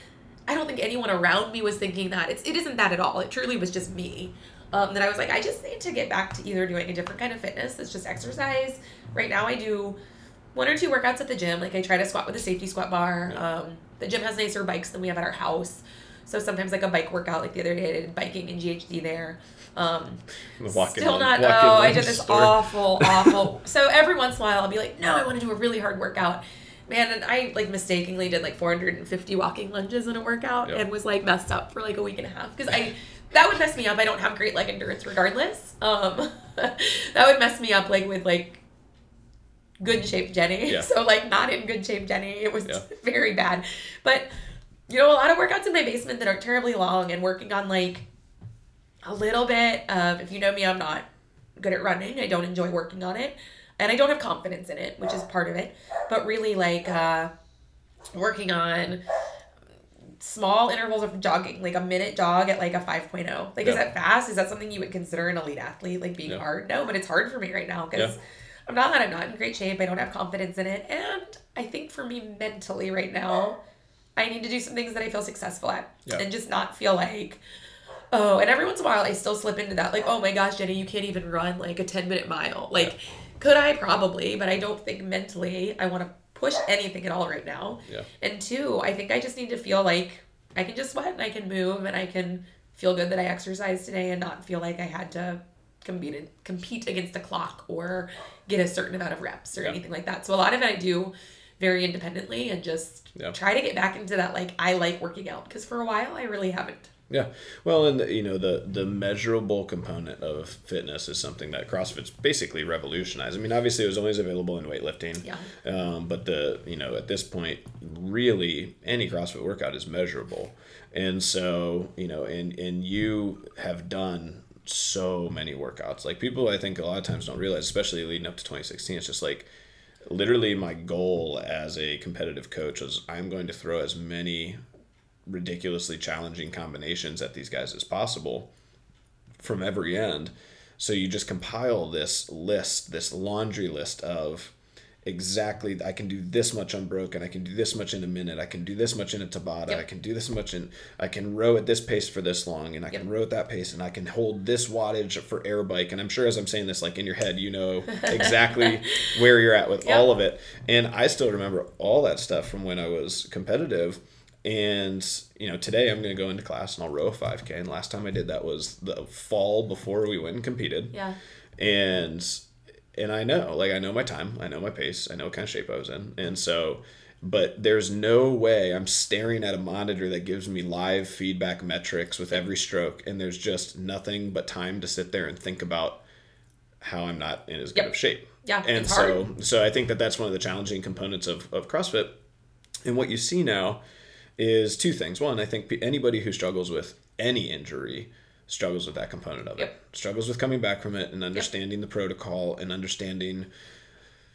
I don't think anyone around me was thinking that. It's it isn't that at all. It truly was just me. Um, that I was like, I just need to get back to either doing a different kind of fitness that's just exercise. Right now, I do one or two workouts at the gym. Like I try to squat with a safety squat bar. Yeah. Um, the gym has nicer bikes than we have at our house. So sometimes like a bike workout, like the other day I did biking in GHD there. Um, The still not. Oh, I did this awful, awful. so every once in a while, I'll be like, no, I want to do a really hard workout. Man, and I like mistakenly did like 450 walking lunges in a workout Yep. and was like messed up for like a week and a half because I that would mess me up. I don't have great leg endurance regardless. Um, that would mess me up like with like good shape Jenny. Yeah. So like not in good shape Jenny. It was Yeah. very bad. But you know, a lot of workouts in my basement that aren't terribly long and working on like a little bit of if you know me, I'm not good at running. I don't enjoy working on it. And I don't have confidence in it, which is part of it. But really like uh working on small intervals of jogging, like a minute jog at like a 5.0. Like, is that fast? Is that something you would consider an elite athlete, like being Yeah. hard? No, but it's hard for me right now because Yeah. I'm not. I'm not in great shape. I don't have confidence in it. And I think for me mentally right now, I need to do some things that I feel successful at Yeah. and just not feel like, oh, and every once in a while I still slip into that, like, oh my gosh, Jenny, you can't even run like a 10 minute mile. Like, could I probably, but I don't think mentally I want to push anything at all right now. Yeah. And two, I think I just need to feel like I can just sweat and I can move and I can feel good that I exercised today and not feel like I had to compete compete against the clock or get a certain amount of reps or Yeah. anything like that. So a lot of it I do very independently and just Yeah. try to get back into that like I like working out because for a while I really haven't. Yeah, well, and you know the the measurable component of fitness is something that CrossFit's basically revolutionized. I mean, obviously it was always available in weightlifting, Yeah. um, but the you know at this point, really any CrossFit workout is measurable, and so you know, and and you have done so many workouts. Like people, I think a lot of times don't realize, especially leading up to twenty sixteen, it's just like literally my goal as a competitive coach was I'm going to throw as many ridiculously challenging combinations at these guys as possible from every end. So you just compile this list, this laundry list of exactly I can do this much unbroken, I can do this much in a minute, I can do this much in a Tabata, Yep. I can do this much in I can row at this pace for this long and I can row at that pace and I can hold this wattage for air bike and I'm sure as I'm saying this like in your head you know exactly where you're at with Yep. all of it. And I still remember all that stuff from when I was competitive and you know today i'm going to go into class and i'll row a 5k and last time i did that was the fall before we went and competed Yeah. and and i know like i know my time i know my pace i know what kind of shape i was in and so but there's no way i'm staring at a monitor that gives me live feedback metrics with every stroke and there's just nothing but time to sit there and think about how i'm not in as good Yep. of shape Yeah, and so hard. so i think that that's one of the challenging components of, of crossfit and what you see now is two things. One, I think anybody who struggles with any injury struggles with that component of it. Yep. Struggles with coming back from it and understanding the protocol and understanding,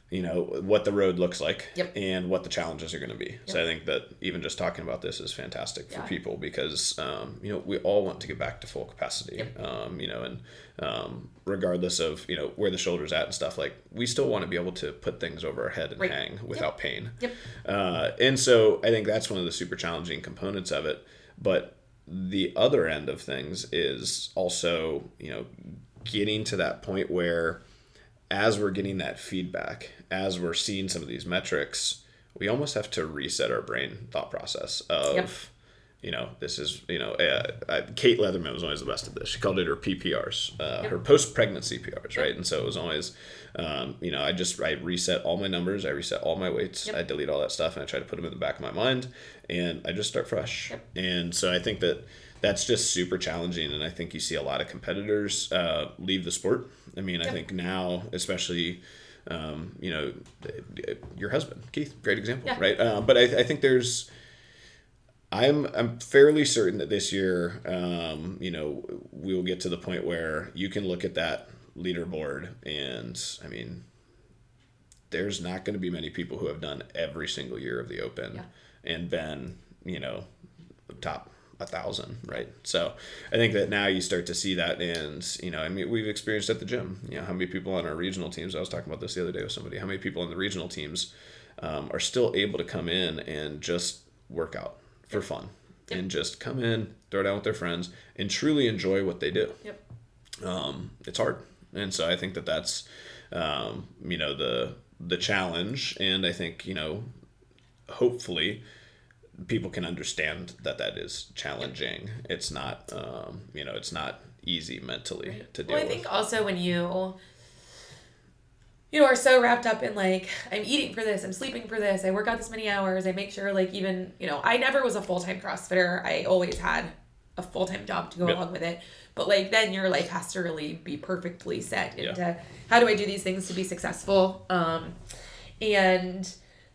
you know, what the road looks like Yep. and what the challenges are going to be. So I think that even just talking about this is fantastic for Yeah. people because, um, you know, we all want to get back to full capacity. Yep. Um, you know, and um, regardless of you know where the shoulders at and stuff, like we still want to be able to put things over our head and Right. hang without pain. Yep. Uh, and so I think that's one of the super challenging components of it. But the other end of things is also, you know, getting to that point where as we're getting that feedback, as we're seeing some of these metrics, we almost have to reset our brain thought process of, Yep. you know, this is, you know, uh, uh, Kate Leatherman was always the best at this. She called it her PPRs, uh, her post pregnancy PRs, right? And so it was always, um, you know, I just, I reset all my numbers, I reset all my weights, Yep. I delete all that stuff, and I try to put them in the back of my mind, and I just start fresh. And so I think that that's just super challenging, and I think you see a lot of competitors uh, leave the sport. I mean, I think now, especially, um, you know, your husband, Keith, great example, Yeah. right? Uh, but I, I think there's, I'm I'm fairly certain that this year, um, you know, we will get to the point where you can look at that leaderboard, and I mean, there's not going to be many people who have done every single year of the Open Yeah. And been, you know, top a thousand, right? So I think that now you start to see that, and you know, I mean, we've experienced at the gym. You know, how many people on our regional teams? I was talking about this the other day with somebody. How many people on the regional teams um, are still able to come in and just work out for fun and just come in, throw down with their friends, and truly enjoy what they do Yep. um, it's hard and so i think that that's um, you know the the challenge and i think you know hopefully people can understand that that is challenging it's not um, you know it's not easy mentally to deal Well, I with think also when you you know are so wrapped up in like I'm eating for this, I'm sleeping for this, I work out this many hours, I make sure like even you know I never was a full time CrossFitter. I always had a full time job to go Yep. along with it. But like then your life has to really be perfectly set Yeah. into how do I do these things to be successful. Um, and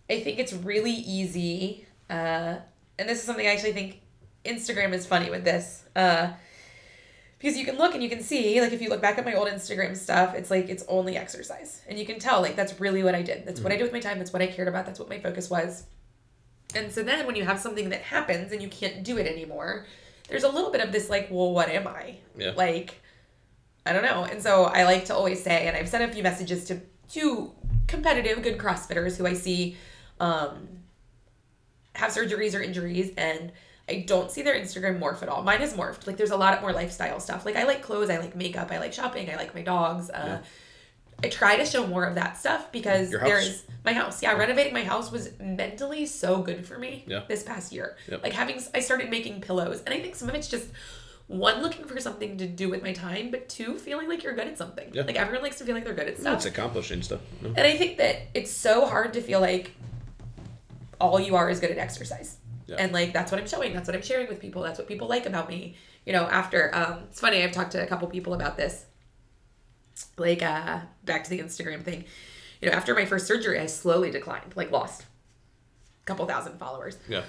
I think it's really easy. Uh, and this is something I actually think Instagram is funny with this. Uh, because you can look and you can see, like, if you look back at my old Instagram stuff, it's like it's only exercise. And you can tell, like, that's really what I did. That's what I did with my time. That's what I cared about. That's what my focus was. And so then when you have something that happens and you can't do it anymore, there's a little bit of this, like, well, what am I? Yeah. Like, I don't know. And so I like to always say, and I've sent a few messages to two competitive, good CrossFitters who I see um, have surgeries or injuries, and I don't see their Instagram morph at all. Mine has morphed. Like, there's a lot more lifestyle stuff. Like, I like clothes, I like makeup, I like shopping, I like my dogs. Uh, I try to show more of that stuff because there's my house. Yeah, renovating my house was mentally so good for me Yeah. this past year. Yep. Like having, I started making pillows, and I think some of it's just one looking for something to do with my time, but two feeling like you're good at something. Yeah. Like everyone likes to feel like they're good at stuff. it's accomplishing stuff. And I think that it's so hard to feel like all you are is good at exercise. Yeah. And like that's what I'm showing. That's what I'm sharing with people. That's what people like about me. You know, after um it's funny, I've talked to a couple people about this. Like uh back to the Instagram thing. You know, after my first surgery, I slowly declined, like lost a couple thousand followers. Yeah.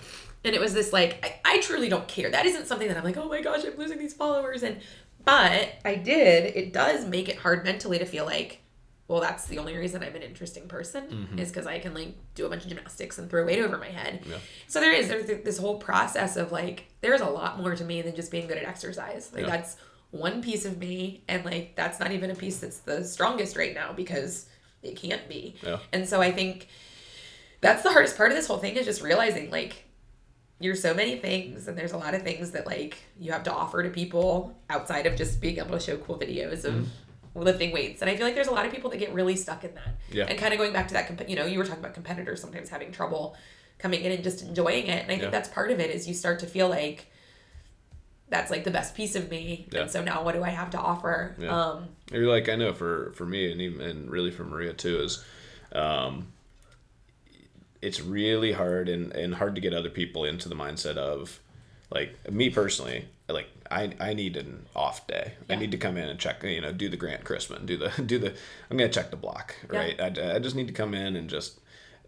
And it was this like I, I truly don't care. That isn't something that I'm like, oh my gosh, I'm losing these followers. And but I did. It does make it hard mentally to feel like, well, that's the only reason I'm an interesting person is because I can like do a bunch of gymnastics and throw weight over my head. Yeah. So there is there's this whole process of like there's a lot more to me than just being good at exercise. Like Yeah. that's one piece of me, and like that's not even a piece that's the strongest right now because it can't be. Yeah. And so I think that's the hardest part of this whole thing is just realizing like you're so many things and there's a lot of things that like you have to offer to people outside of just being able to show cool videos of Mm-hmm. Lifting weights and i feel like there's a lot of people that get really stuck in that Yeah. and kind of going back to that comp- you know you were talking about competitors sometimes having trouble coming in and just enjoying it and i think Yeah. that's part of it is you start to feel like that's like the best piece of me Yeah. and so now what do i have to offer Yeah. um You're like I know for for me and even and really for Maria too is, um, it's really hard and and hard to get other people into the mindset of, like me personally, like I I need an off day. I need to come in and check you know do the Grant Chrisman do the do the I'm gonna check the block Yeah. right. I, I just need to come in and just.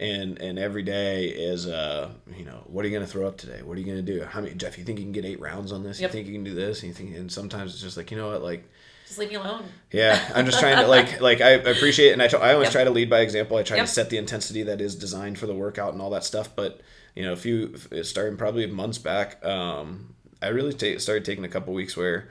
And, and every day is uh you know what are you gonna throw up today what are you gonna do how many Jeff you think you can get eight rounds on this Yep. you think you can do this and you think and sometimes it's just like you know what like just leave me alone yeah, I'm just trying to like like I appreciate it and I, t- I always Yep. try to lead by example. I try Yep. to set the intensity that is designed for the workout and all that stuff. But you know, a few starting probably months back, um, I really ta- started taking a couple weeks where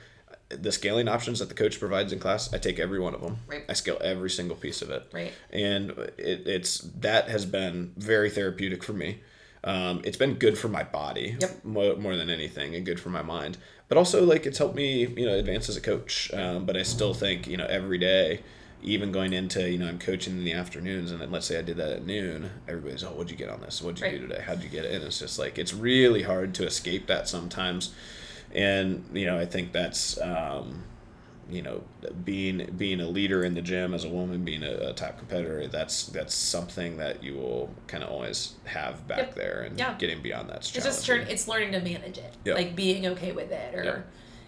the scaling options that the coach provides in class, I take every one of them. Right. I scale every single piece of it. Right. And it, it's that has been very therapeutic for me. Um, it's been good for my body Yep. more, more than anything and good for my mind but also like it's helped me you know advance as a coach um, but i still think you know every day even going into you know i'm coaching in the afternoons and then let's say i did that at noon everybody's oh what'd you get on this what'd you Right. do today how'd you get it and it's just like it's really hard to escape that sometimes and you know i think that's um, you know being being a leader in the gym as a woman being a, a top competitor that's that's something that you will kind of always have back Yep. there and Yeah. getting beyond that's It's just turn. It's learning to manage it, Yeah. like being okay with it, or. Yeah.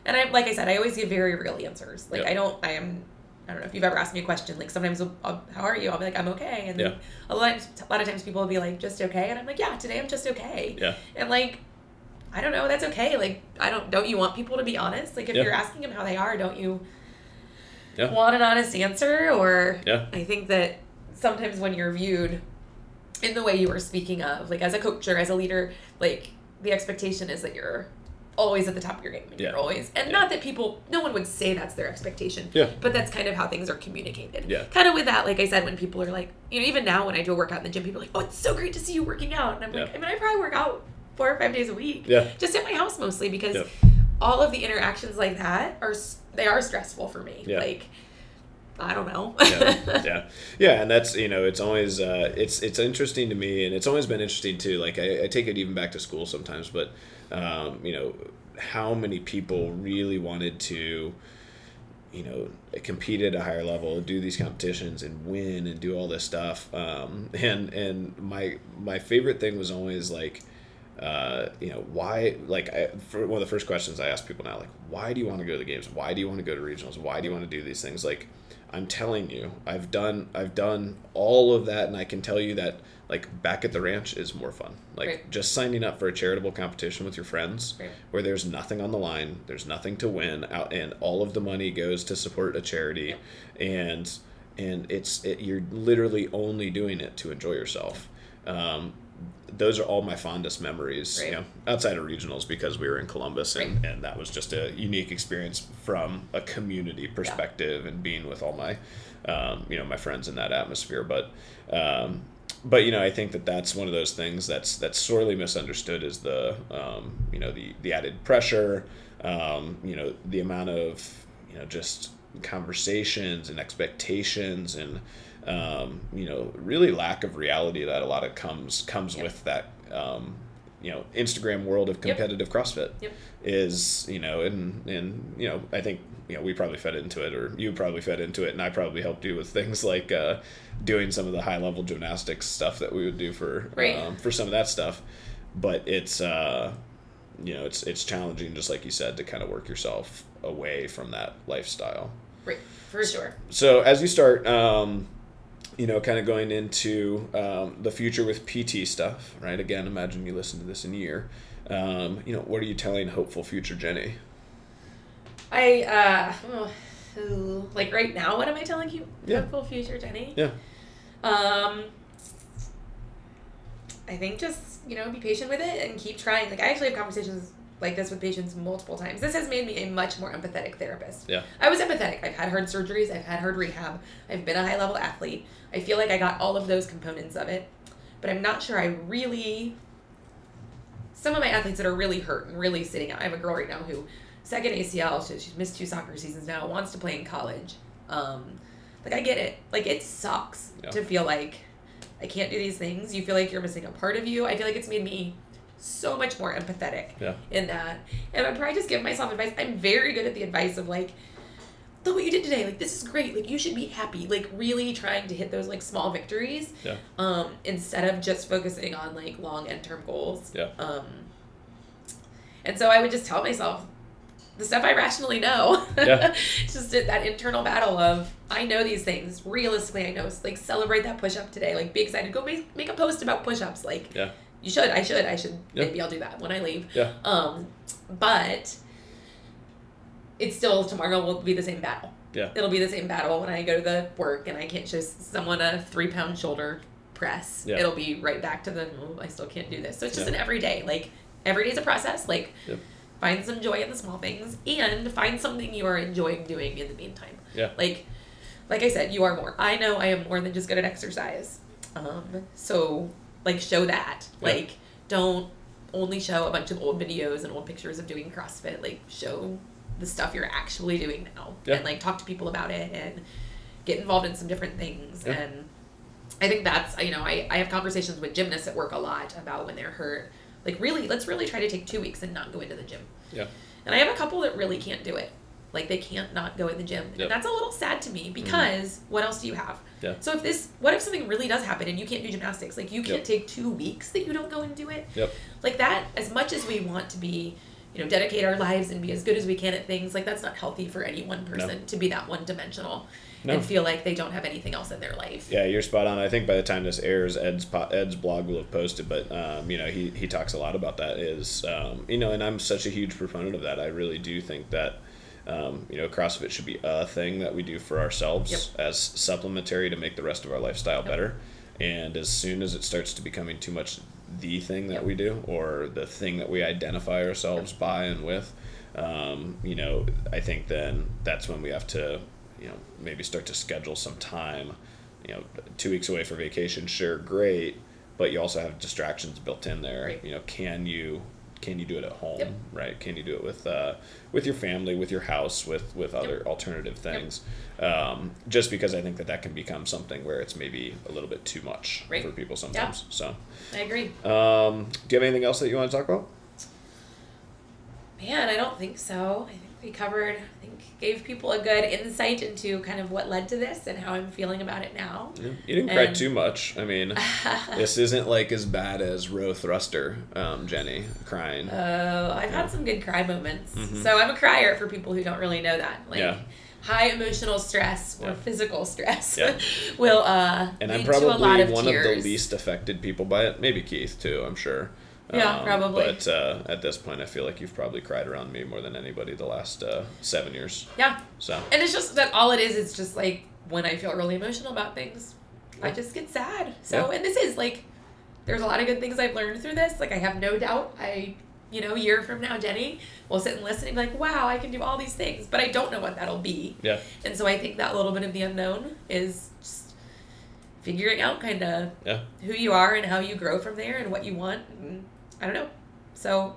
And I, like I said, I always give very real answers. Like. I don't. I am. I don't know if you've ever asked me a question. Like sometimes, I'll, I'll, how are you? I'll be like, I'm okay. And Yeah. a lot, of, a lot of times people will be like, just okay, and I'm like, yeah, today I'm just okay. yeah And like, I don't know, that's okay. Like I don't. Don't you want people to be honest? Like if Yeah. you're asking them how they are, don't you Yeah. want an honest answer? Or Yeah. I think that sometimes when you're viewed in the way you were speaking of, like as a coach or as a leader, like the expectation is that you're always at the top of your game and Yeah. you're always and Yeah. not that people no one would say that's their expectation Yeah. but that's kind of how things are communicated Yeah. kind of with that like i said when people are like you know even now when i do a workout in the gym people are like oh it's so great to see you working out and i'm like i mean i probably work out four or five days a week Yeah. just at my house mostly because Yeah. all of the interactions like that are they are stressful for me Yeah. like i don't know yeah, yeah, yeah, and that's you know it's always uh, it's it's interesting to me, and it's always been interesting too. Like I, I take it even back to school sometimes, but um, you know how many people really wanted to you know compete at a higher level, do these competitions, and win, and do all this stuff. Um, and and my my favorite thing was always like. uh, you know, why? Like, I, for one of the first questions I ask people now, like, why do you want to go to the games? Why do you want to go to regionals? Why do you want to do these things? Like, I'm telling you, I've done, I've done all of that, and I can tell you that, like, back at the ranch is more fun. Like, Right. just signing up for a charitable competition with your friends, Right. where there's nothing on the line, there's nothing to win, out, and all of the money goes to support a charity, and and it's it, you're literally only doing it to enjoy yourself. Um, those are all my fondest memories, Right. you know, outside of regionals because we were in Columbus and, and that was just a unique experience from a community perspective and being with all my, um, you know, my friends in that atmosphere. But, um, but you know, I think that that's one of those things that's that's sorely misunderstood is the, um, you know, the the added pressure, um, you know, the amount of, you know, just conversations and expectations and um, you know really lack of reality that a lot of comes comes Yep. with that um, you know Instagram world of competitive CrossFit Yep. is you know and and you know I think you know we probably fed into it or you probably fed into it and I probably helped you with things like uh, doing some of the high level gymnastics stuff that we would do for Right. um, for some of that stuff but it's uh, you know it's it's challenging just like you said to kind of work yourself away from that lifestyle Right. For sure. so as you start um, you know kind of going into um, the future with pt stuff right again imagine you listen to this in a year um, you know what are you telling hopeful future jenny I uh like right now what am I telling you? Yeah. Hopeful future Jenny. yeah Um I think just, you know, be patient with it and keep trying. Like I actually have conversations like this with patients multiple times. This has made me a much more empathetic therapist. yeah I was empathetic. I've had hard surgeries, I've had hard rehab, I've been a high level athlete. I feel like I got all of those components of it. But I'm not sure I really some of my athletes that are really hurt and really sitting out. I have a girl right now who second ACL, she, she's missed two soccer seasons now, wants to play in college. Um like I get it. Like it sucks Yeah. to feel like I can't do these things. You feel like you're missing a part of you. I feel like it's made me so much more empathetic yeah in that. And I'd probably just give myself advice. I'm very good at the advice of like, look what you did today. Like this is great. Like you should be happy. Like really trying to hit those like small victories. Yeah. Um, instead of just focusing on like long end term goals. Yeah. Um. And so I would just tell myself the stuff I rationally know. Yeah. It's just that internal battle of I know these things. Realistically, I know. Like celebrate that push up today. Like be excited. Go make, make a post about push ups. Like yeah you should. I should. I should. Yeah. Maybe I'll do that when I leave. yeah Um, but it's still tomorrow will be the same battle. yeah It'll be the same battle when I go to the work and I can't show someone a three pound shoulder press. Yeah. It'll be right back to the oh, I still can't do this. So it's just Yeah. an everyday. Like every day's a process. Like Yep. Find some joy in the small things and find something you are enjoying doing in the meantime. Yeah. Like like I said, you are more. I know I am more than just good at exercise. Um, so like show that. Yeah. Like don't only show a bunch of old videos and old pictures of doing CrossFit. Like show the stuff you're actually doing now. Yeah. And like talk to people about it and get involved in some different things Yeah. and I think that's you know, I, I have conversations with gymnasts at work a lot about when they're hurt. Like really, let's really try to take two weeks and not go into the gym. yeah And I have a couple that really can't do it. Like they can't not go in the gym. Yep. Mm-hmm. And that's a little sad to me because what else do you have? Yeah. So if this what if something really does happen and you can't do gymnastics? Like you can't Yep. take two weeks that you don't go and do it? Yep. Like that, as much as we want to be, you know, dedicate our lives and be as good as we can at things, like that's not healthy for any one person to be that one dimensional No. and feel like they don't have anything else in their life. Yeah, you're spot on. I think by the time this airs, Ed's po- Ed's blog will have posted, but um, you know he, he talks a lot about that. Is um, you know, and I'm such a huge proponent of that. I really do think that um, you know CrossFit should be a thing that we do for ourselves Yep. as supplementary to make the rest of our lifestyle better. And as soon as it starts to becoming too much the thing that Yep. we do or the thing that we identify ourselves by and with, um, you know, I think then that's when we have to, you know, maybe start to schedule some time. You know, two weeks away for vacation, sure, great, but you also have distractions built in there. Right. You know, can you can you do it at home? Yep. Right? Can you do it with uh, with your family, with your house, with with other alternative things? Um, just because I think that that can become something where it's maybe a little bit too much Right. for people sometimes. So, I agree. um, do you have anything else that you want to talk about? Man, I don't think so. I think we covered, I think, gave people a good insight into kind of what led to this and how I'm feeling about it now. Yeah. You didn't cry too much. I mean, this isn't like as bad as Roe Thruster, um, Jenny crying. Oh, I've had some good cry moments. Mhm. So I'm a crier for people who don't really know that. Like Yeah. high emotional stress or Yeah. physical stress Yeah. will uh and I'm lead to a lot probably one of the least affected people by it. Maybe Keith too. I'm sure. Um, Yeah, probably. But uh, at this point, I feel like you've probably cried around me more than anybody the last uh, seven years. Yeah. So And it's just that all it is is just like when I feel really emotional about things, I just get sad. So Yeah. and this is like there's a lot of good things I've learned through this. Like I have no doubt I you know, a year from now, Jenny will sit and listen and be like, wow, I can do all these things. But I don't know what that'll be. yeah, And so I think that little bit of the unknown is just figuring out kind of yeah, who you are and how you grow from there and what you want. And I don't know. So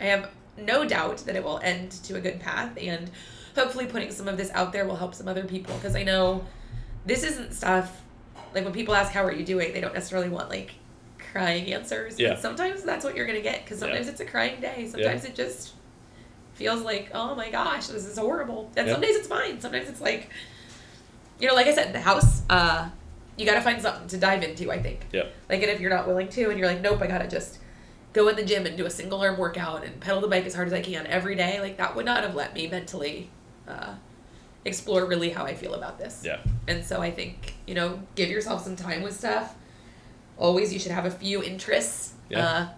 I have no doubt that it will end to a good path and hopefully putting some of this out there will help some other people because I know this isn't stuff like when people ask how are you doing they don't necessarily want like crying answers but Yeah. sometimes that's what you're gonna get because sometimes Yeah. it's a crying day sometimes it just feels like oh my gosh this is horrible and Yeah. some days it's fine sometimes it's like you know like i said the house uh you gotta find something to dive into i think yeah, like, and if you're not willing to, and you're like, nope, I gotta just go in the gym and do a single arm workout and pedal the bike as hard as I can every day, like that would not have let me mentally uh, explore really how I feel about this. yeah, And so I think you know, give yourself some time with stuff. Always, you should have a few interests. Yeah. Uh,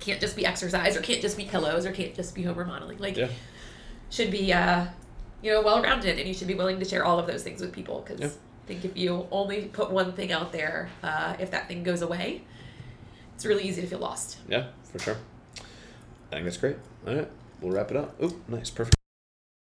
can't just be exercise, or can't just be pillows, or can't just be home remodeling. Like, yeah, should be uh, you know well rounded, and you should be willing to share all of those things with people. Because Yeah. I think if you only put one thing out there, uh, if that thing goes away, it's really easy to feel lost. yeah, for sure. I think that's great. All right, we'll wrap it up. Oh, nice, perfect.